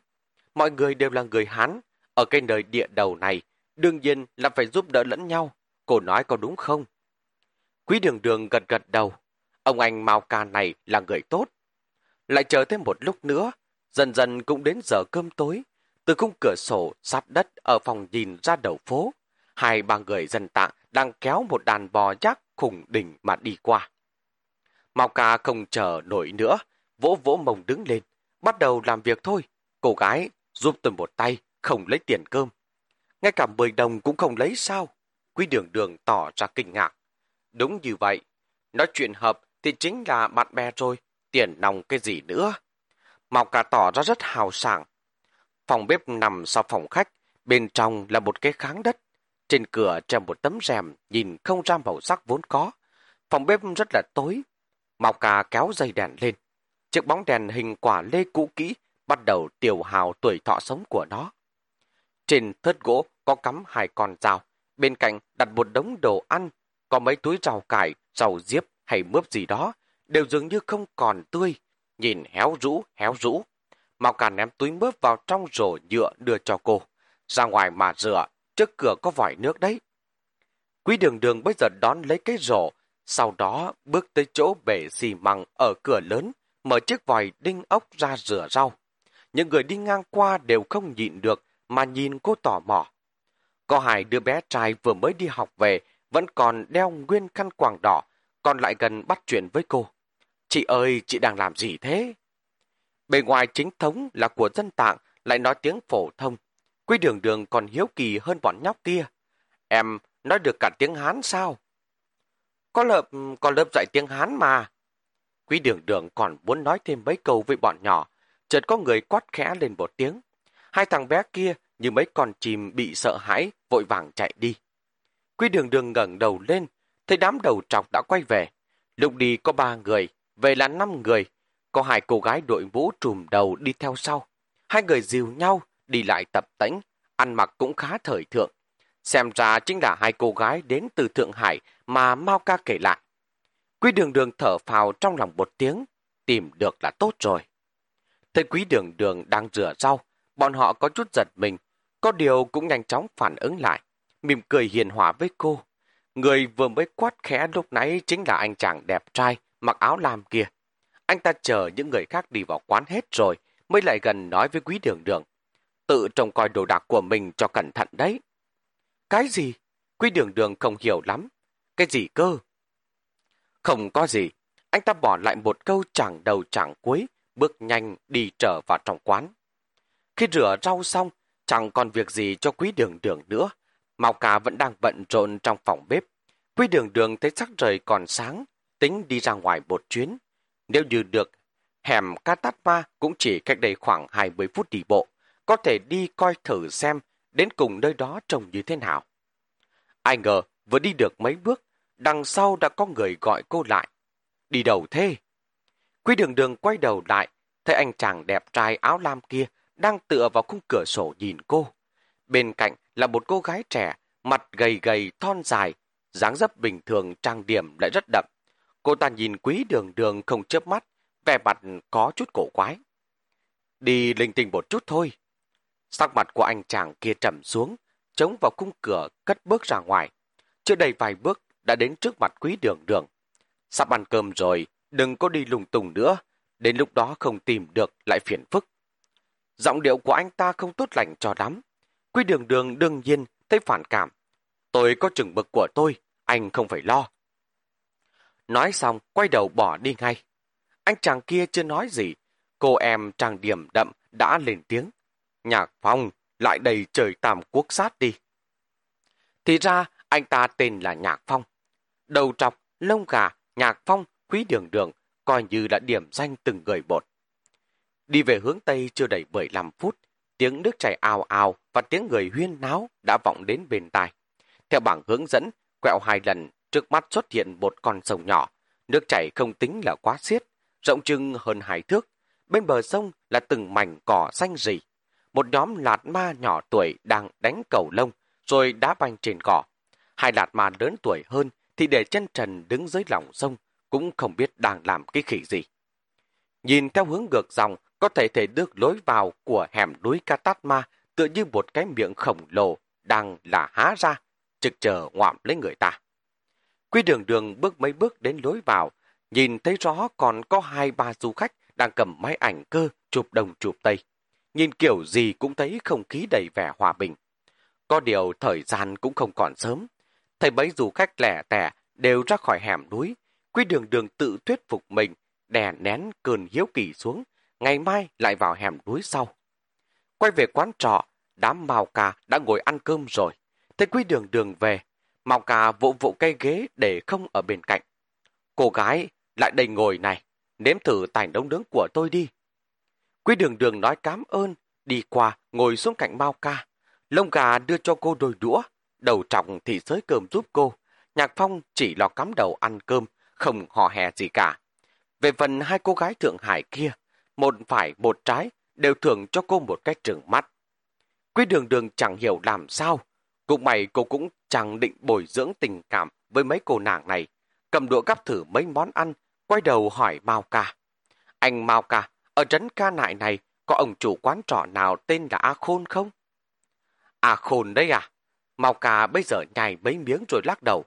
Mọi người đều là người Hán, ở cái nơi địa đầu này, đương nhiên là phải giúp đỡ lẫn nhau. Cô nói có đúng không? Quý đường đường gật gật đầu. Ông anh Mao Ca này là người tốt. Lại chờ thêm một lúc nữa, dần dần cũng đến giờ cơm tối. Từ khung cửa sổ sát đất ở phòng nhìn ra đầu phố, hai ba người dân tạng đang kéo một đàn bò giác khủng đỉnh mà đi qua. Mao Ca không chờ nổi nữa, vỗ vỗ mông đứng lên, bắt đầu làm việc thôi. Cô gái giúp tôi một tay, không lấy tiền cơm. Ngay cả 10 đồng cũng không lấy sao? Quý đường đường tỏ ra kinh ngạc. Đúng như vậy. Nói chuyện hợp thì chính là bạn bè rồi. Tiền nòng cái gì nữa? mao ca tỏ ra rất hào sảng. Phòng bếp nằm sau phòng khách. Bên trong là một cái kháng đất. Trên cửa treo một tấm rèm nhìn không ra màu sắc vốn có. Phòng bếp rất là tối. Mạo cà kéo dây đèn lên. Chiếc bóng đèn hình quả lê cũ kỹ bắt đầu tiểu hào tuổi thọ sống của nó. Trên thớt gỗ có cắm hai con dao, bên cạnh đặt một đống đồ ăn, có mấy túi rau cải, rau diếp hay mướp gì đó, đều dường như không còn tươi, nhìn héo rũ, héo rũ. Mau cả ném túi mướp vào trong rổ nhựa đưa cho cô. Ra ngoài mà rửa, trước cửa có vòi nước đấy. Quý đường đường bây giờ đón lấy cái rổ, sau đó bước tới chỗ bể xì măng ở cửa lớn, mở chiếc vòi đinh ốc ra rửa rau. Những người đi ngang qua đều không nhịn được mà nhìn cô tò mò. Có hai đứa bé trai vừa mới đi học về, vẫn còn đeo nguyên khăn quàng đỏ, còn lại gần bắt chuyện với cô. Chị ơi, chị đang làm gì thế? Bề ngoài chính thống là của dân tạng, lại nói tiếng phổ thông. Quy đường đường còn hiếu kỳ hơn bọn nhóc kia. Em nói được cả tiếng Hán sao? Có lớp, có lớp dạy tiếng Hán mà. Quý đường đường còn muốn nói thêm mấy câu với bọn nhỏ, chợt có người quát khẽ lên một tiếng. Hai thằng bé kia như mấy con chim bị sợ hãi, vội vàng chạy đi. Quý đường đường ngẩng đầu lên, thấy đám đầu trọc đã quay về. Lúc đi có ba người, về là năm người. Có hai cô gái đội mũ trùm đầu đi theo sau. Hai người dìu nhau, đi lại tập tễnh, ăn mặc cũng khá thời thượng. Xem ra chính là hai cô gái đến từ Thượng Hải mà Mao ca kể lại. Quý đường đường thở phào trong lòng một tiếng, tìm được là tốt rồi. Thấy quý đường đường đang rửa rau, bọn họ có chút giật mình, có điều cũng nhanh chóng phản ứng lại, mỉm cười hiền hòa với cô. Người vừa mới quát khẽ lúc nãy chính là anh chàng đẹp trai, mặc áo lam kia. Anh ta chờ những người khác đi vào quán hết rồi, mới lại gần nói với quý đường đường. Tự trông coi đồ đạc của mình cho cẩn thận đấy. Cái gì? Quý đường đường không hiểu lắm. Cái gì cơ? Không có gì. Anh ta bỏ lại một câu chẳng đầu chẳng cuối, bước nhanh đi trở vào trong quán. Khi rửa rau xong, chẳng còn việc gì cho quý đường đường nữa. Mao cà vẫn đang bận rộn trong phòng bếp. Quý đường đường thấy sắc trời còn sáng, tính đi ra ngoài một chuyến. Nếu như được, hẻm Katatma cũng chỉ cách đây khoảng 20 phút đi bộ. Có thể đi coi thử xem đến cùng nơi đó trông như thế nào. Ai ngờ vừa đi được mấy bước, đằng sau đã có người gọi cô lại. Đi đầu thế? Quý đường đường quay đầu lại, thấy anh chàng đẹp trai áo lam kia đang tựa vào khung cửa sổ nhìn cô. Bên cạnh là một cô gái trẻ, mặt gầy gầy, thon dài, dáng dấp bình thường trang điểm lại rất đậm. Cô ta nhìn quý đường đường không chớp mắt, vẻ mặt có chút cổ quái. Đi linh tinh một chút thôi. Sắc mặt của anh chàng kia trầm xuống, chống vào khung cửa cất bước ra ngoài. Chưa đầy vài bước đã đến trước mặt quý đường đường. Sắp ăn cơm rồi, đừng có đi lùng tùng nữa, đến lúc đó không tìm được lại phiền phức. Giọng điệu của anh ta không tốt lành cho lắm. Quý đường đường đương nhiên thấy phản cảm. Tôi có chừng bực của tôi, anh không phải lo. Nói xong, quay đầu bỏ đi ngay. Anh chàng kia chưa nói gì. Cô em trang điểm đậm đã lên tiếng. Nhạc phong, lại đầy trời tam quốc sát đi. Thì ra, anh ta tên là Nhạc Phong. Đầu trọc, lông gà, Nhạc Phong, quý đường đường, coi như là điểm danh từng người bột. Đi về hướng Tây chưa đầy 15 phút, tiếng nước chảy ào ào và tiếng người huyên náo đã vọng đến bên tai. Theo bảng hướng dẫn, quẹo hai lần, trước mắt xuất hiện một con sông nhỏ. Nước chảy không tính là quá xiết, rộng chừng hơn hai thước. Bên bờ sông là từng mảnh cỏ xanh rì. Một nhóm lạt ma nhỏ tuổi đang đánh cầu lông, rồi đá banh trên cỏ. Hai lạt ma lớn tuổi hơn thì để chân trần đứng dưới lòng sông, cũng không biết đang làm cái khỉ gì. Nhìn theo hướng ngược dòng, có thể thấy được lối vào của hẻm núi Katatma tựa như một cái miệng khổng lồ đang là há ra, trực chờ ngoạm lấy người ta. Quy đường đường bước mấy bước đến lối vào, nhìn thấy rõ còn có hai ba du khách đang cầm máy ảnh cơ chụp đồng chụp tây. Nhìn kiểu gì cũng thấy không khí đầy vẻ hòa bình. Có điều thời gian cũng không còn sớm. Thấy mấy du khách lẻ tẻ đều ra khỏi hẻm núi. Quy đường đường tự thuyết phục mình, đè nén cơn hiếu kỳ xuống, ngày mai lại vào hẻm núi sau. Quay về quán trọ, đám màu cà đã ngồi ăn cơm rồi. Thấy quy đường đường về, Mau cà vỗ vỗ cây ghế để không ở bên cạnh. Cô gái lại đây ngồi này, nếm thử tài đống nướng của tôi đi. Quý đường đường nói cám ơn, đi qua ngồi xuống cạnh Mao ca. Lông gà đưa cho cô đôi đũa, đầu trọng thì xới cơm giúp cô. Nhạc Phong chỉ lo cắm đầu ăn cơm, không hò hè gì cả. Về phần hai cô gái Thượng Hải kia, một phải một trái, đều thưởng cho cô một cách trừng mắt. Quý đường đường chẳng hiểu làm sao. Cũng mày cô cũng chẳng định bồi dưỡng tình cảm với mấy cô nàng này. Cầm đũa gắp thử mấy món ăn, quay đầu hỏi Mao Ca. Anh Mao Ca, ở trấn ca nại này có ông chủ quán trọ nào tên là A Khôn không? A Khôn đấy à? Mao Ca bây giờ nhảy mấy miếng rồi lắc đầu.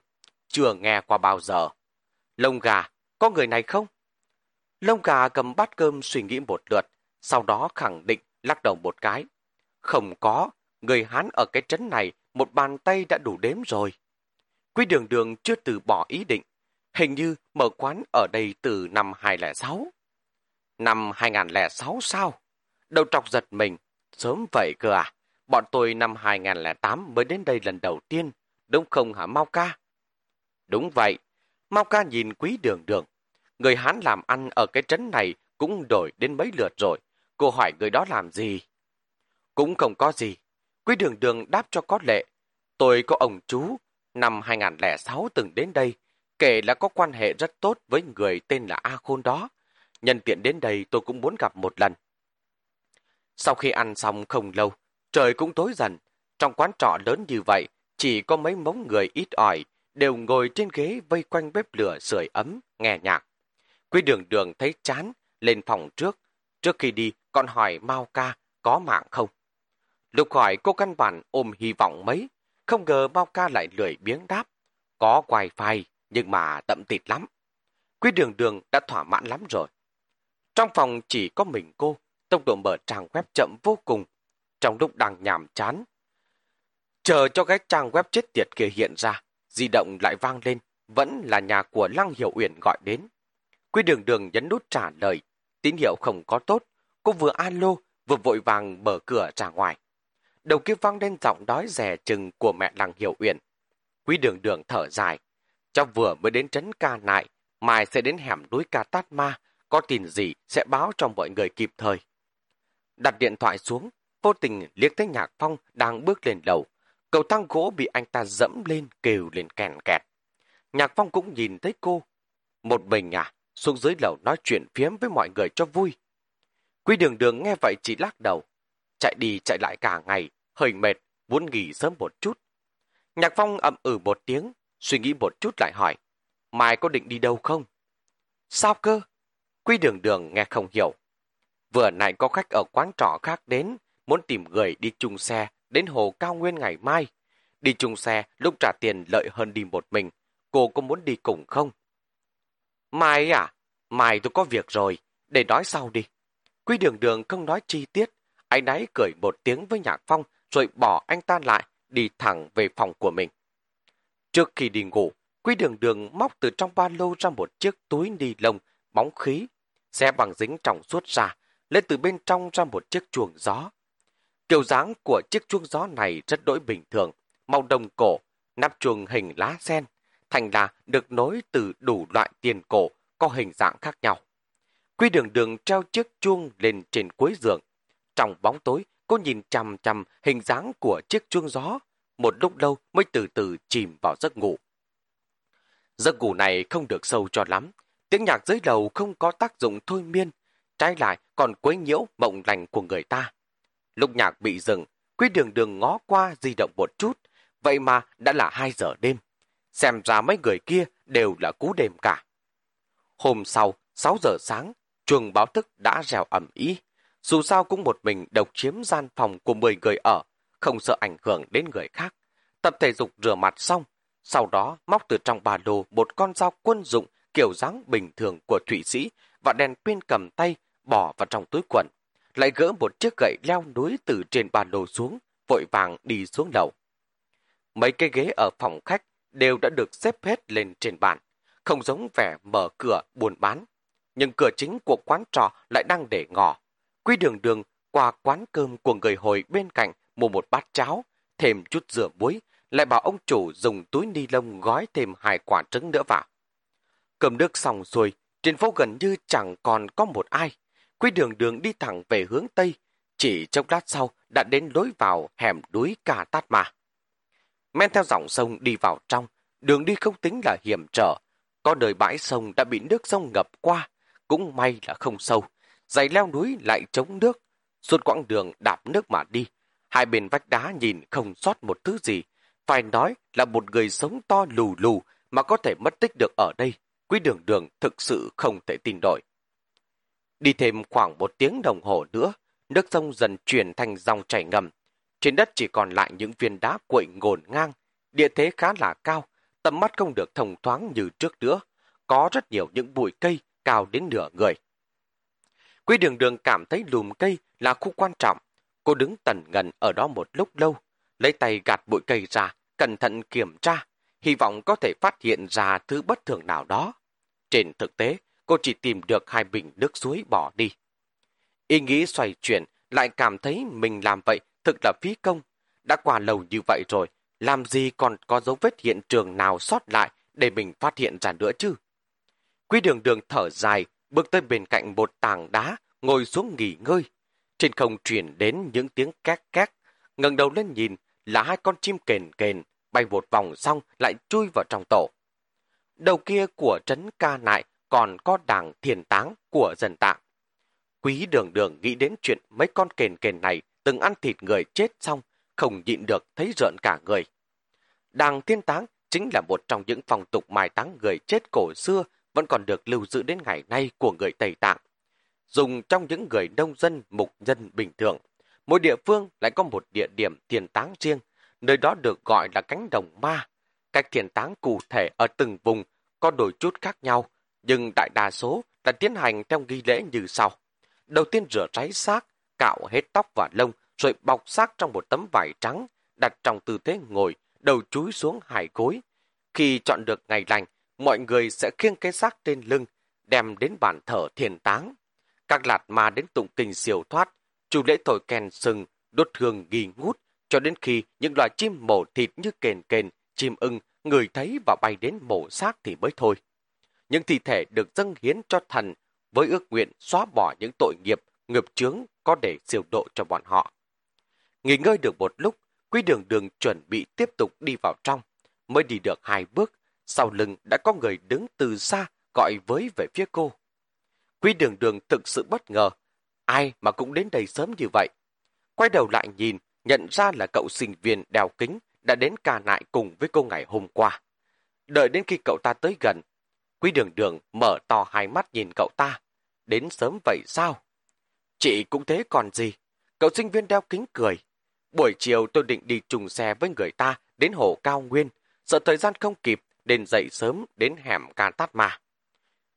Chưa nghe qua bao giờ. Lông gà, có người này không? Lông gà cầm bát cơm suy nghĩ một lượt, sau đó khẳng định lắc đầu một cái. Không có, người Hán ở cái trấn này một bàn tay đã đủ đếm rồi. Quý đường đường chưa từ bỏ ý định, hình như mở quán ở đây từ năm 2006. Năm 2006 sao? Đầu trọc giật mình, sớm vậy cơ à? Bọn tôi năm 2008 mới đến đây lần đầu tiên, đúng không hả Mau ca? Đúng vậy, Mau ca nhìn quý đường đường, Người Hán làm ăn ở cái trấn này cũng đổi đến mấy lượt rồi. Cô hỏi người đó làm gì? Cũng không có gì. Quý đường đường đáp cho có lệ. Tôi có ông chú, năm 2006 từng đến đây, kể là có quan hệ rất tốt với người tên là A Khôn đó. Nhân tiện đến đây tôi cũng muốn gặp một lần. Sau khi ăn xong không lâu, trời cũng tối dần. Trong quán trọ lớn như vậy, chỉ có mấy mống người ít ỏi, đều ngồi trên ghế vây quanh bếp lửa sưởi ấm, nghe nhạc. Quý đường đường thấy chán, lên phòng trước. Trước khi đi, còn hỏi Mao ca có mạng không. Lục hỏi cô căn bản ôm hy vọng mấy, không ngờ Mao ca lại lười biếng đáp. Có wifi, nhưng mà tậm tịt lắm. Quý đường đường đã thỏa mãn lắm rồi. Trong phòng chỉ có mình cô, tốc độ mở trang web chậm vô cùng. Trong lúc đang nhàm chán, chờ cho cái trang web chết tiệt kia hiện ra, di động lại vang lên, vẫn là nhà của Lăng Hiểu Uyển gọi đến. Quý đường đường nhấn nút trả lời, tín hiệu không có tốt, cô vừa alo, vừa vội vàng mở cửa ra ngoài. Đầu kia vang lên giọng đói rẻ chừng của mẹ làng Hiểu Uyển. Quý đường đường thở dài, cho vừa mới đến trấn ca nại, mai sẽ đến hẻm núi ca tát ma, có tin gì sẽ báo cho mọi người kịp thời. Đặt điện thoại xuống, vô tình liếc thấy Nhạc Phong đang bước lên lầu. Cầu thang gỗ bị anh ta dẫm lên kêu lên kèn kẹt. Nhạc Phong cũng nhìn thấy cô. Một mình à, xuống dưới lầu nói chuyện phiếm với mọi người cho vui. Quý đường đường nghe vậy chỉ lắc đầu. Chạy đi chạy lại cả ngày, hơi mệt, muốn nghỉ sớm một chút. Nhạc Phong ậm ừ một tiếng, suy nghĩ một chút lại hỏi. Mai có định đi đâu không? Sao cơ? Quy đường đường nghe không hiểu. Vừa nãy có khách ở quán trọ khác đến, muốn tìm người đi chung xe đến hồ cao nguyên ngày mai. Đi chung xe lúc trả tiền lợi hơn đi một mình. Cô có muốn đi cùng không? Mai à? Mai tôi có việc rồi. Để nói sau đi. Quy đường đường không nói chi tiết. Anh ấy cười một tiếng với Nhạc Phong rồi bỏ anh ta lại đi thẳng về phòng của mình. Trước khi đi ngủ, Quy đường đường móc từ trong ba lô ra một chiếc túi ni lông bóng khí, xe bằng dính trọng suốt ra, lên từ bên trong ra một chiếc chuồng gió. Kiểu dáng của chiếc chuông gió này rất đổi bình thường, màu đồng cổ, nắp chuông hình lá sen, thành là được nối từ đủ loại tiền cổ có hình dạng khác nhau. Quy đường đường treo chiếc chuông lên trên cuối giường. Trong bóng tối, cô nhìn chằm chằm hình dáng của chiếc chuông gió, một lúc lâu mới từ từ chìm vào giấc ngủ. Giấc ngủ này không được sâu cho lắm, tiếng nhạc dưới đầu không có tác dụng thôi miên, trái lại còn quấy nhiễu mộng lành của người ta. Lúc nhạc bị dừng, Quý đường đường ngó qua di động một chút, vậy mà đã là 2 giờ đêm. Xem ra mấy người kia đều là cú đêm cả. Hôm sau, 6 giờ sáng, chuồng báo thức đã rèo ẩm ý. Dù sao cũng một mình độc chiếm gian phòng của 10 người ở, không sợ ảnh hưởng đến người khác. Tập thể dục rửa mặt xong, sau đó móc từ trong ba lô một con dao quân dụng kiểu dáng bình thường của Thụy Sĩ và đèn pin cầm tay bỏ vào trong túi quần lại gỡ một chiếc gậy leo núi từ trên bàn đồ xuống, vội vàng đi xuống lầu. Mấy cái ghế ở phòng khách đều đã được xếp hết lên trên bàn, không giống vẻ mở cửa buôn bán. Nhưng cửa chính của quán trò lại đang để ngỏ. Quy đường đường qua quán cơm của người hồi bên cạnh mua một bát cháo, thêm chút rửa muối, lại bảo ông chủ dùng túi ni lông gói thêm hai quả trứng nữa vào. Cầm nước xong rồi, trên phố gần như chẳng còn có một ai. Quy đường đường đi thẳng về hướng Tây, chỉ trong lát sau đã đến lối vào hẻm núi Cà Tát Mà. Men theo dòng sông đi vào trong, đường đi không tính là hiểm trở. Có đời bãi sông đã bị nước sông ngập qua, cũng may là không sâu. Giày leo núi lại chống nước, suốt quãng đường đạp nước mà đi. Hai bên vách đá nhìn không sót một thứ gì. Phải nói là một người sống to lù lù mà có thể mất tích được ở đây. Quý đường đường thực sự không thể tin nổi. Đi thêm khoảng một tiếng đồng hồ nữa, nước sông dần chuyển thành dòng chảy ngầm. Trên đất chỉ còn lại những viên đá quậy ngổn ngang, địa thế khá là cao, tầm mắt không được thông thoáng như trước nữa. Có rất nhiều những bụi cây cao đến nửa người. Quý đường đường cảm thấy lùm cây là khu quan trọng. Cô đứng tần ngần ở đó một lúc lâu, lấy tay gạt bụi cây ra, cẩn thận kiểm tra, hy vọng có thể phát hiện ra thứ bất thường nào đó. Trên thực tế, cô chỉ tìm được hai bình nước suối bỏ đi. Ý nghĩ xoay chuyển, lại cảm thấy mình làm vậy thực là phí công. Đã qua lâu như vậy rồi, làm gì còn có dấu vết hiện trường nào sót lại để mình phát hiện ra nữa chứ? Quý đường đường thở dài, bước tới bên cạnh một tảng đá, ngồi xuống nghỉ ngơi. Trên không truyền đến những tiếng két két, ngẩng đầu lên nhìn là hai con chim kền kền, bay một vòng xong lại chui vào trong tổ. Đầu kia của trấn ca nại còn có đảng thiền táng của dân tạng. Quý đường đường nghĩ đến chuyện mấy con kền kền này từng ăn thịt người chết xong, không nhịn được thấy rợn cả người. Đàng thiên táng chính là một trong những phong tục mai táng người chết cổ xưa vẫn còn được lưu giữ đến ngày nay của người Tây Tạng. Dùng trong những người nông dân, mục dân bình thường. Mỗi địa phương lại có một địa điểm thiền táng riêng, nơi đó được gọi là cánh đồng ma. Cách thiền táng cụ thể ở từng vùng có đôi chút khác nhau, nhưng đại đa số là tiến hành theo nghi lễ như sau. Đầu tiên rửa ráy xác, cạo hết tóc và lông, rồi bọc xác trong một tấm vải trắng, đặt trong tư thế ngồi, đầu chúi xuống hải gối. Khi chọn được ngày lành, mọi người sẽ khiêng cái xác trên lưng, đem đến bàn thờ thiền táng. Các lạt ma đến tụng kinh siêu thoát, chủ lễ thổi kèn sừng, đốt hương ghi ngút, cho đến khi những loài chim mổ thịt như kền kền, chim ưng, người thấy và bay đến mổ xác thì mới thôi. Những thi thể được dâng hiến cho thần với ước nguyện xóa bỏ những tội nghiệp, nghiệp chướng có để siêu độ cho bọn họ. Nghỉ ngơi được một lúc, Quý đường đường chuẩn bị tiếp tục đi vào trong. Mới đi được hai bước, sau lưng đã có người đứng từ xa gọi với về phía cô. Quý đường đường thực sự bất ngờ. Ai mà cũng đến đây sớm như vậy. Quay đầu lại nhìn, nhận ra là cậu sinh viên đeo kính đã đến cà nại cùng với cô ngày hôm qua. Đợi đến khi cậu ta tới gần, Quý đường đường mở to hai mắt nhìn cậu ta. Đến sớm vậy sao? Chị cũng thế còn gì? Cậu sinh viên đeo kính cười. Buổi chiều tôi định đi trùng xe với người ta đến hồ cao nguyên, sợ thời gian không kịp, nên dậy sớm đến hẻm ca tát mà.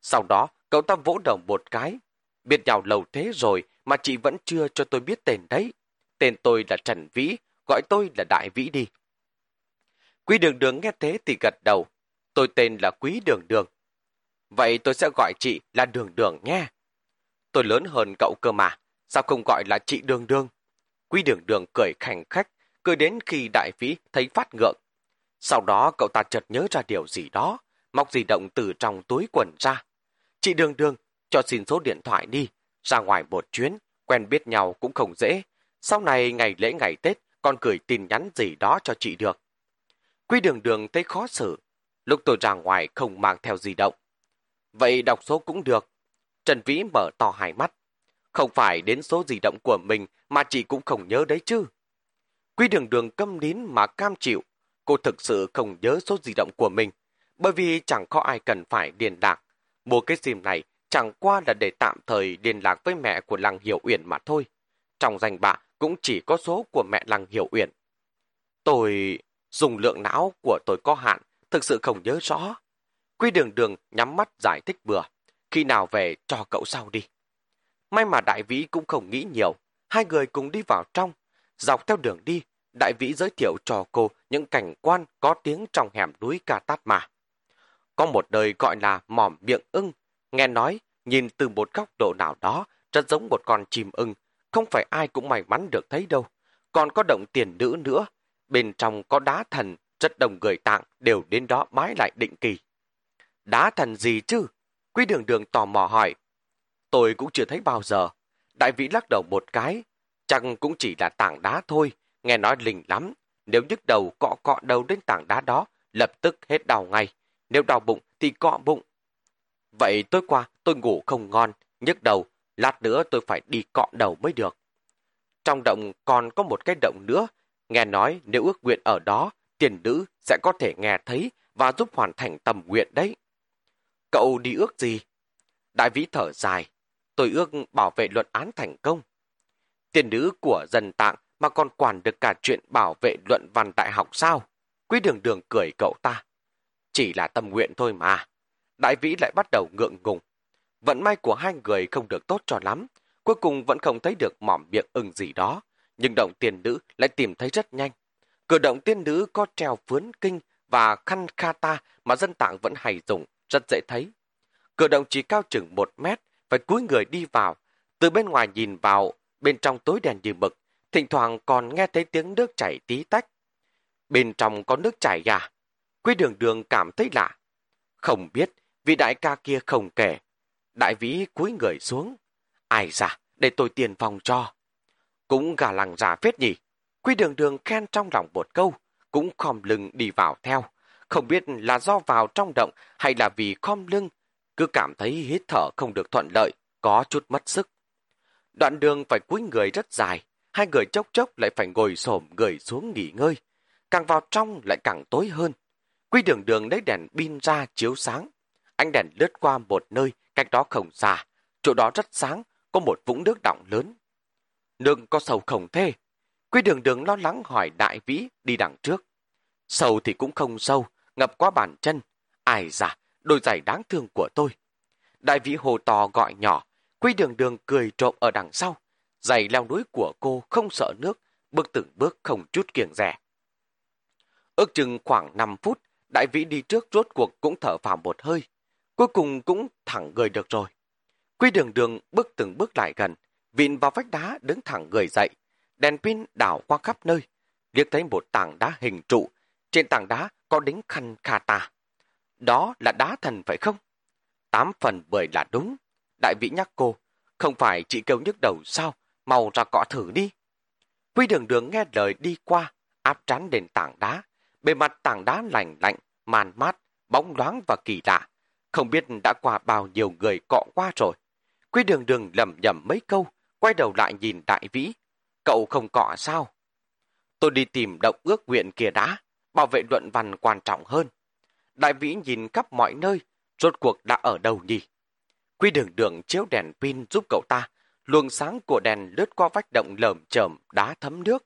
Sau đó, cậu ta vỗ đầu một cái. Biết nhau lâu thế rồi mà chị vẫn chưa cho tôi biết tên đấy. Tên tôi là Trần Vĩ, gọi tôi là Đại Vĩ đi. Quý đường đường nghe thế thì gật đầu. Tôi tên là Quý đường đường. Vậy tôi sẽ gọi chị là đường đường nghe. Tôi lớn hơn cậu cơ mà, sao không gọi là chị đường đường? Quý đường đường cười khảnh khách, cười đến khi đại vĩ thấy phát ngượng. Sau đó cậu ta chợt nhớ ra điều gì đó, móc di động từ trong túi quần ra. Chị đường đường, cho xin số điện thoại đi, ra ngoài một chuyến, quen biết nhau cũng không dễ. Sau này ngày lễ ngày Tết, con gửi tin nhắn gì đó cho chị được. quy đường đường thấy khó xử. Lúc tôi ra ngoài không mang theo di động. Vậy đọc số cũng được. Trần Vĩ mở to hai mắt. Không phải đến số di động của mình mà chị cũng không nhớ đấy chứ. quy đường đường câm nín mà cam chịu. Cô thực sự không nhớ số di động của mình. Bởi vì chẳng có ai cần phải liên lạc. Mua cái sim này chẳng qua là để tạm thời liên lạc với mẹ của Lăng Hiểu Uyển mà thôi. Trong danh bạ cũng chỉ có số của mẹ Lăng Hiểu Uyển. Tôi dùng lượng não của tôi có hạn, thực sự không nhớ rõ. Quy đường đường nhắm mắt giải thích bừa. Khi nào về cho cậu sau đi. May mà đại vĩ cũng không nghĩ nhiều. Hai người cùng đi vào trong. Dọc theo đường đi, đại vĩ giới thiệu cho cô những cảnh quan có tiếng trong hẻm núi Ca Tát Mà. Có một đời gọi là mỏm miệng ưng. Nghe nói, nhìn từ một góc độ nào đó, rất giống một con chim ưng. Không phải ai cũng may mắn được thấy đâu. Còn có động tiền nữ nữa. Bên trong có đá thần, rất đồng người tạng đều đến đó bái lại định kỳ. Đá thần gì chứ? Quý đường đường tò mò hỏi. Tôi cũng chưa thấy bao giờ. Đại vĩ lắc đầu một cái. chẳng cũng chỉ là tảng đá thôi. Nghe nói linh lắm. Nếu nhức đầu cọ cọ đầu đến tảng đá đó, lập tức hết đau ngay. Nếu đau bụng thì cọ bụng. Vậy tối qua tôi ngủ không ngon, nhức đầu. Lát nữa tôi phải đi cọ đầu mới được. Trong động còn có một cái động nữa. Nghe nói nếu ước nguyện ở đó, tiền nữ sẽ có thể nghe thấy và giúp hoàn thành tầm nguyện đấy. Cậu đi ước gì? Đại vĩ thở dài. Tôi ước bảo vệ luận án thành công. Tiền nữ của dân tạng mà còn quản được cả chuyện bảo vệ luận văn đại học sao? Quý đường đường cười cậu ta. Chỉ là tâm nguyện thôi mà. Đại vĩ lại bắt đầu ngượng ngùng. Vận may của hai người không được tốt cho lắm. Cuối cùng vẫn không thấy được mỏm miệng ưng gì đó. Nhưng động tiên nữ lại tìm thấy rất nhanh. Cử động tiên nữ có treo phướn kinh và khăn kata mà dân tạng vẫn hay dùng rất dễ thấy. Cửa động chỉ cao chừng một mét, phải cúi người đi vào. Từ bên ngoài nhìn vào, bên trong tối đèn như mực, thỉnh thoảng còn nghe thấy tiếng nước chảy tí tách. Bên trong có nước chảy à? Quý đường đường cảm thấy lạ. Không biết, vị đại ca kia không kể. Đại vĩ cúi người xuống. Ai ra, để tôi tiền phòng cho. Cũng gà lằng giả phết nhỉ. Quý đường đường khen trong lòng một câu, cũng khom lưng đi vào theo. Không biết là do vào trong động hay là vì khom lưng, cứ cảm thấy hít thở không được thuận lợi, có chút mất sức. Đoạn đường phải cúi người rất dài, hai người chốc chốc lại phải ngồi xổm người xuống nghỉ ngơi. Càng vào trong lại càng tối hơn. Quy đường đường lấy đèn pin ra chiếu sáng. Ánh đèn lướt qua một nơi, cách đó không xa. Chỗ đó rất sáng, có một vũng nước đọng lớn. Nương có sầu không thế? Quy đường đường lo lắng hỏi đại vĩ đi đằng trước. Sầu thì cũng không sâu, ngập qua bàn chân. Ai dạ, đôi giày đáng thương của tôi. Đại vĩ hồ to gọi nhỏ, quy đường đường cười trộm ở đằng sau. Giày leo núi của cô không sợ nước, bước từng bước không chút kiêng rẻ. Ước chừng khoảng 5 phút, đại vĩ đi trước rốt cuộc cũng thở phào một hơi. Cuối cùng cũng thẳng người được rồi. Quy đường đường bước từng bước lại gần, vịn vào vách đá đứng thẳng người dậy. Đèn pin đảo qua khắp nơi, liếc thấy một tảng đá hình trụ. Trên tảng đá có đính khăn kha tà. Đó là đá thần phải không? Tám phần bởi là đúng. Đại vĩ nhắc cô, không phải chị kêu nhức đầu sao, mau ra cọ thử đi. Quy đường đường nghe lời đi qua, áp trán đến tảng đá. Bề mặt tảng đá lạnh lạnh, màn mát, bóng loáng và kỳ lạ. Không biết đã qua bao nhiêu người cọ qua rồi. Quy đường đường lầm nhầm mấy câu, quay đầu lại nhìn đại vĩ. Cậu không cọ sao? Tôi đi tìm động ước nguyện kia đã, bảo vệ luận văn quan trọng hơn. Đại vĩ nhìn khắp mọi nơi, rốt cuộc đã ở đâu nhỉ? Quy đường đường chiếu đèn pin giúp cậu ta, luồng sáng của đèn lướt qua vách động lởm chởm đá thấm nước.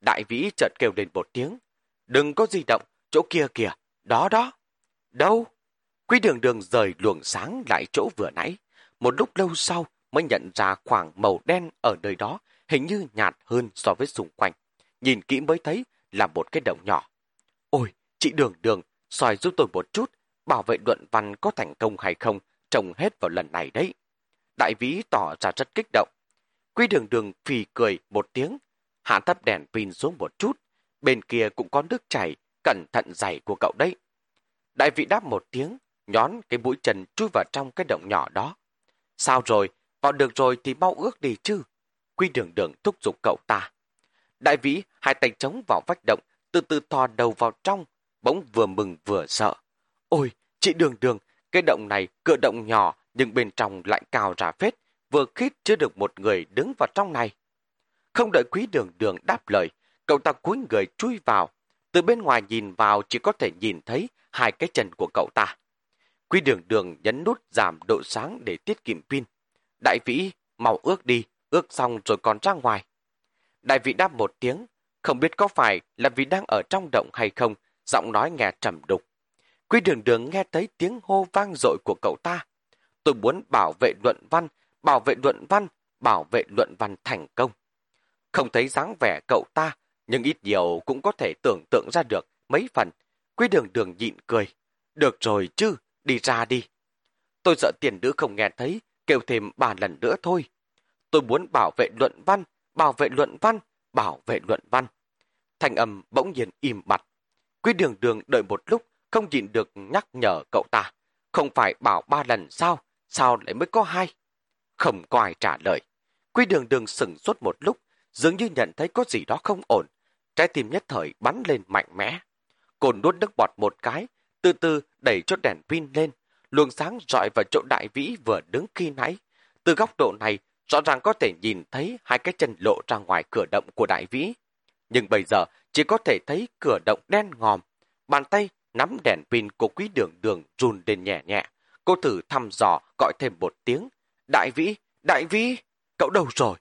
Đại vĩ chợt kêu lên một tiếng. Đừng có di động, chỗ kia kìa, đó đó. Đâu? Quý đường đường rời luồng sáng lại chỗ vừa nãy. Một lúc lâu sau mới nhận ra khoảng màu đen ở nơi đó hình như nhạt hơn so với xung quanh. Nhìn kỹ mới thấy là một cái động nhỏ. Ôi, chị đường đường, soi giúp tôi một chút, bảo vệ luận văn có thành công hay không, trông hết vào lần này đấy. Đại vĩ tỏ ra rất kích động. Quy đường đường phì cười một tiếng, hạ thấp đèn pin xuống một chút, bên kia cũng có nước chảy, cẩn thận giày của cậu đấy. Đại vĩ đáp một tiếng, nhón cái mũi chân chui vào trong cái động nhỏ đó. Sao rồi, vào được rồi thì mau ước đi chứ. Quy đường đường thúc giục cậu ta. Đại vĩ hai tay chống vào vách động, từ từ thò đầu vào trong, bỗng vừa mừng vừa sợ. Ôi, chị đường đường, cái động này cửa động nhỏ nhưng bên trong lại cao ra phết, vừa khít chưa được một người đứng vào trong này. Không đợi quý đường đường đáp lời, cậu ta cúi người chui vào. Từ bên ngoài nhìn vào chỉ có thể nhìn thấy hai cái chân của cậu ta. Quý đường đường nhấn nút giảm độ sáng để tiết kiệm pin. Đại vĩ, mau ước đi, ước xong rồi còn ra ngoài. Đại vĩ đáp một tiếng, không biết có phải là vì đang ở trong động hay không, giọng nói nghe trầm đục. Quý đường đường nghe thấy tiếng hô vang dội của cậu ta. Tôi muốn bảo vệ luận văn, bảo vệ luận văn, bảo vệ luận văn thành công. Không thấy dáng vẻ cậu ta, nhưng ít nhiều cũng có thể tưởng tượng ra được mấy phần. Quý đường đường nhịn cười. Được rồi chứ, đi ra đi. Tôi sợ tiền nữ không nghe thấy, kêu thêm ba lần nữa thôi. Tôi muốn bảo vệ luận văn, bảo vệ luận văn, bảo vệ luận văn. Thanh âm bỗng nhiên im bặt. Quý đường đường đợi một lúc, không nhịn được nhắc nhở cậu ta. Không phải bảo ba lần sao, sao lại mới có hai? Không có ai trả lời. Quý đường đường sừng suốt một lúc, dường như nhận thấy có gì đó không ổn. Trái tim nhất thời bắn lên mạnh mẽ. cồn nuốt nước bọt một cái, từ từ đẩy chốt đèn pin lên. Luồng sáng rọi vào chỗ đại vĩ vừa đứng khi nãy. Từ góc độ này, rõ ràng có thể nhìn thấy hai cái chân lộ ra ngoài cửa động của đại vĩ. Nhưng bây giờ chỉ có thể thấy cửa động đen ngòm. Bàn tay nắm đèn pin của quý đường đường run lên nhẹ nhẹ. Cô thử thăm dò gọi thêm một tiếng. Đại vĩ, đại vĩ, cậu đâu rồi?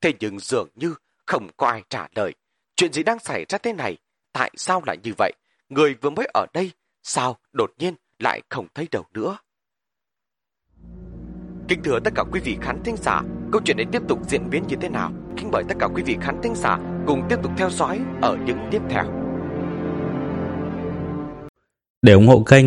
Thế nhưng dường như không có ai trả lời. Chuyện gì đang xảy ra thế này? Tại sao lại như vậy? Người vừa mới ở đây, sao đột nhiên lại không thấy đâu nữa? Kính thưa tất cả quý vị khán thính giả, câu chuyện này tiếp tục diễn biến như thế nào? Kính mời tất cả quý vị khán thính giả cùng tiếp tục theo dõi ở những tiếp theo. Để ủng hộ kênh,